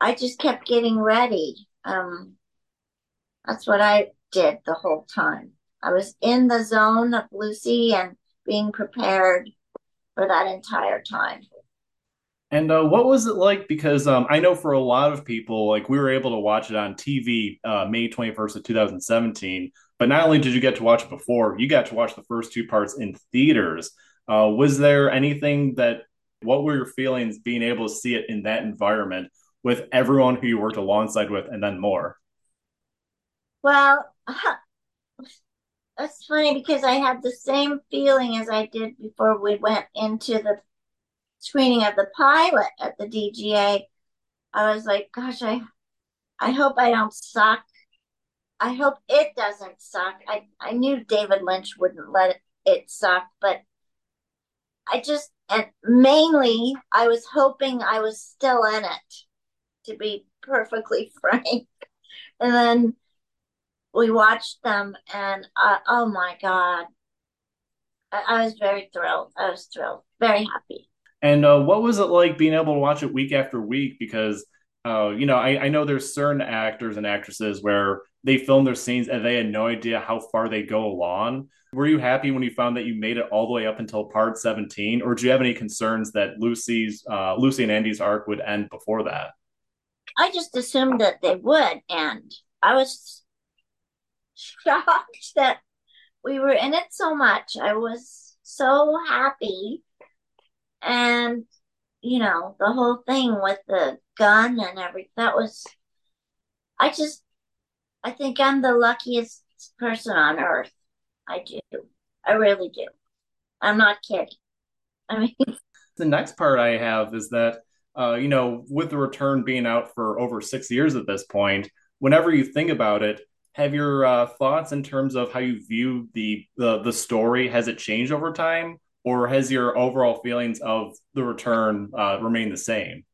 I just kept getting ready. Um, that's what I did the whole time. I was in the zone of Lucy and being prepared for that entire time. And uh, what was it like? Because um, I know for a lot of people, like we were able to watch it on TV uh, May 21st of 2017. But not only did you get to watch it before, you got to watch the first two parts in theaters. Uh, was there anything that, what were your feelings being able to see it in that environment with everyone who you worked alongside with and then more? Well, (laughs) That's funny because I had the same feeling as I did before we went into the screening of the pilot at the DGA. I was like, gosh, I I hope I don't suck. I hope it doesn't suck. I, I knew David Lynch wouldn't let it, it suck, but I just and mainly I was hoping I was still in it, to be perfectly (laughs) frank. And then we watched them, and uh, oh my god, I, I, was very thrilled. I was thrilled, very happy. And uh, what was it like being able to watch it week after week? Because uh, you know, I, I know there's certain actors and actresses where they film their scenes and they had no idea how far they go along. Were you happy when you found that you made it all the way up until part 17, or do you have any concerns that Lucy's uh, Lucy and Andy's arc would end before that? I just assumed that they would end. I was shocked (laughs) that we were in it so much. I was so happy. And, you know, the whole thing with the gun and everything, that was, I just, I think I'm the luckiest person on earth. I do. I really do. I'm not kidding. I mean, (laughs) the next part I have is that, uh, you know, with the return being out for over six years at this point, whenever you think about it, have your uh, thoughts in terms of how you view the, the the story? Has it changed over time or has your overall feelings of the return uh, remained the same?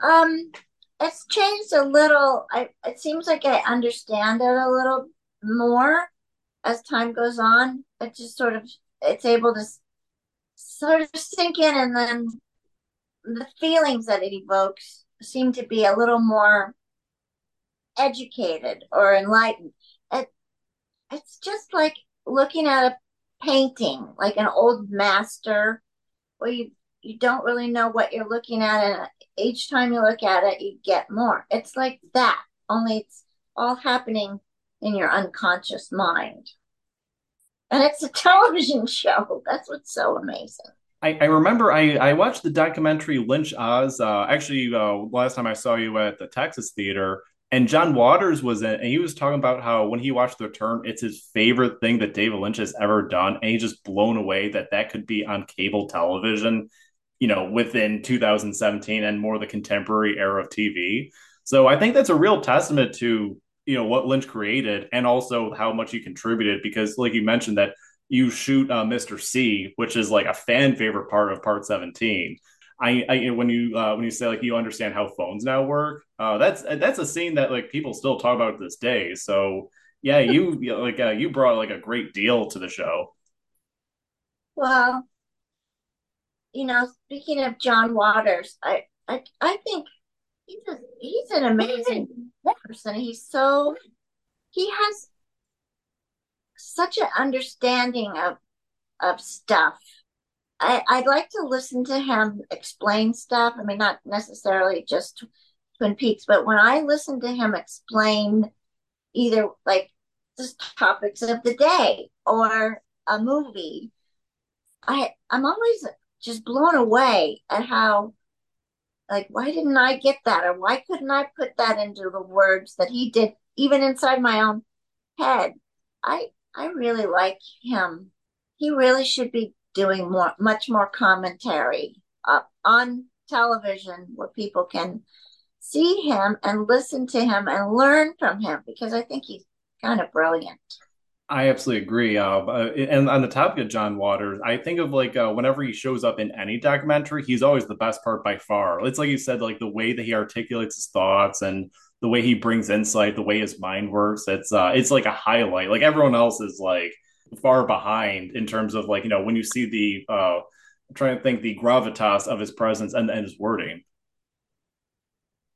Um it's changed a little. I, it seems like i understand it a little more as time goes on. It just sort of it's able to sort of sink in and then the feelings that it evokes seem to be a little more educated or enlightened. It, it's just like looking at a painting, like an old master, where you you don't really know what you're looking at, and each time you look at it, you get more. It's like that, only it's all happening in your unconscious mind. And it's a (laughs) television show. That's what's so amazing. I, I remember I, I watched the documentary Lynch Oz. Uh, actually, uh, last time I saw you at the Texas Theater, and John Waters was in, and he was talking about how when he watched The Return, it's his favorite thing that David Lynch has ever done, and he's just blown away that that could be on cable television, you know, within 2017 and more the contemporary era of TV. So I think that's a real testament to you know what Lynch created and also how much he contributed because like you mentioned that you shoot uh, Mr. C, which is like a fan favorite part of Part 17. I, I when you uh, when you say like you understand how phones now work, uh, that's that's a scene that like people still talk about to this day. So yeah, you (laughs) like uh, you brought like a great deal to the show. Well, you know, speaking of John Waters, I I, I think he's a, he's an amazing person. He's so he has such an understanding of of stuff. I, I'd like to listen to him explain stuff. I mean, not necessarily just Twin Peaks, but when I listen to him explain either like just topics of the day or a movie, I I'm always just blown away at how like why didn't I get that or why couldn't I put that into the words that he did even inside my own head. I I really like him. He really should be doing more, much more commentary uh, on television where people can see him and listen to him and learn from him because I think he's kind of brilliant. I absolutely agree. Uh, and on the topic of John Waters, I think of like uh, whenever he shows up in any documentary, he's always the best part by far. It's like you said, like the way that he articulates his thoughts and the way he brings insight, the way his mind works. It's uh, it's like a highlight. Like everyone else is like far behind in terms of like you know when you see the uh, I'm trying to think the gravitas of his presence and, and his wording.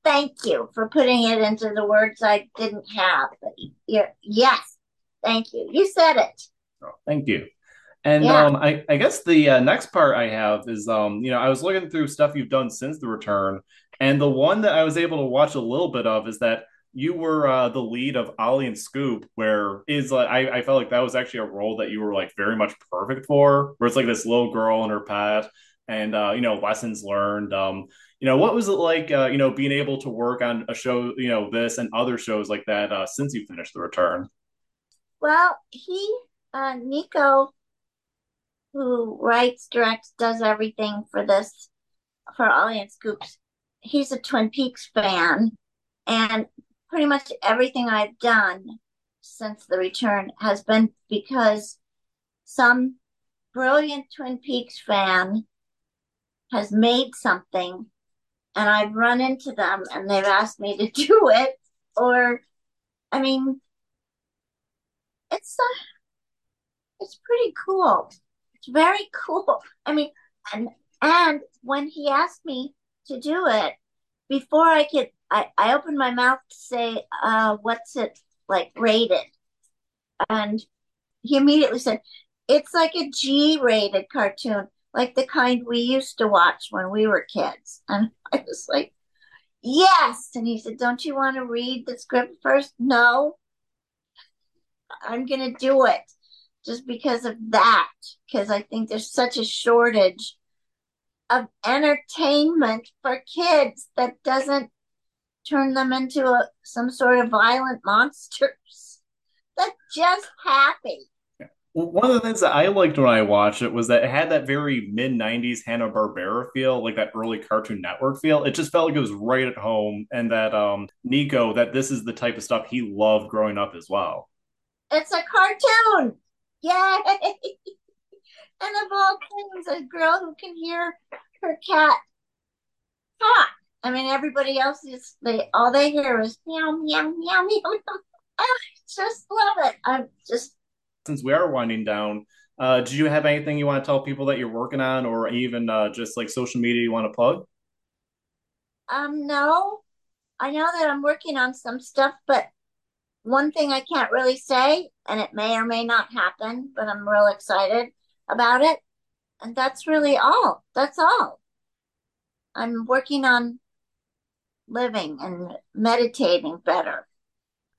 Thank you for putting it into the words I didn't have. But you're, yes, thank you. You said it. Oh, thank you. And yeah. um, I, I guess the uh, next part I have is, um, you know, I was looking through stuff you've done since the return, and the one that I was able to watch a little bit of is that you were uh, the lead of Ollie and Scoop, where is like I, I felt like that was actually a role that you were like very much perfect for, where it's like this little girl and her pet, and uh, you know lessons learned. Um, you know, what was it like? Uh, you know, being able to work on a show, you know, this and other shows like that uh, since you finished the return. Well, he uh, Nico, who writes, directs, does everything for this for Ollie and Scoops he's a Twin Peaks fan, and pretty much everything I've done since the return has been because some brilliant Twin Peaks fan has made something and I've run into them and they've asked me to (laughs) do it or I mean it's uh, it's pretty cool. It's very cool. I mean and and when he asked me to do it, before I could, I, I opened my mouth to say, uh, what's it like rated? And he immediately said, it's like a G rated cartoon, like the kind we used to watch when we were kids. And (laughs) I was like, yes. And he said, don't you want to read the script first? No, I'm going to do it just because of that, because I think there's such a shortage of entertainment for kids that doesn't turn them into a, some sort of violent monsters. (laughs) They're just happy. One of the things that I liked when I watched it was that it had that very mid 90s Hanna Barbera feel, like that early Cartoon Network feel. It just felt like it was right at home, and that um, Nico, that this is the type of stuff he loved growing up as well. It's a cartoon. Yay! (laughs) And of all things, a girl who can hear her cat talk. I mean, everybody else is they all they hear is meow meow meow meow. (laughs) I just love it. I'm just. Since we are winding down, uh, do you have anything you want to tell people that you're working on, or even uh, just like social media you want to plug? Um, no, I know that I'm working on some stuff, but one thing I can't really say, and it may or may not happen, but I'm real excited about it. And that's really all. That's all. I'm working on living and meditating better.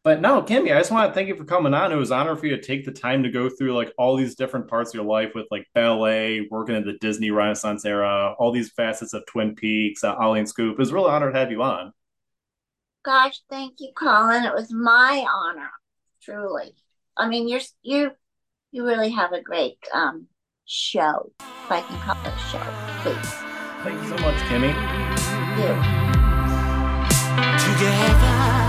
But no, Kimmy, I just want to thank you for coming on. It was an honor for you to take the time to go through like all these different parts of your life with like ballet, working in the Disney Renaissance era, all these facets of Twin Peaks, uh, Ollie and Scoop. It was really an honor to have you on. Gosh, thank you, Colin. It was my honor, truly. I mean, you're you you really have a great um, show, if I can call it a show, please. Thank you so much, Kimmy. You. Together.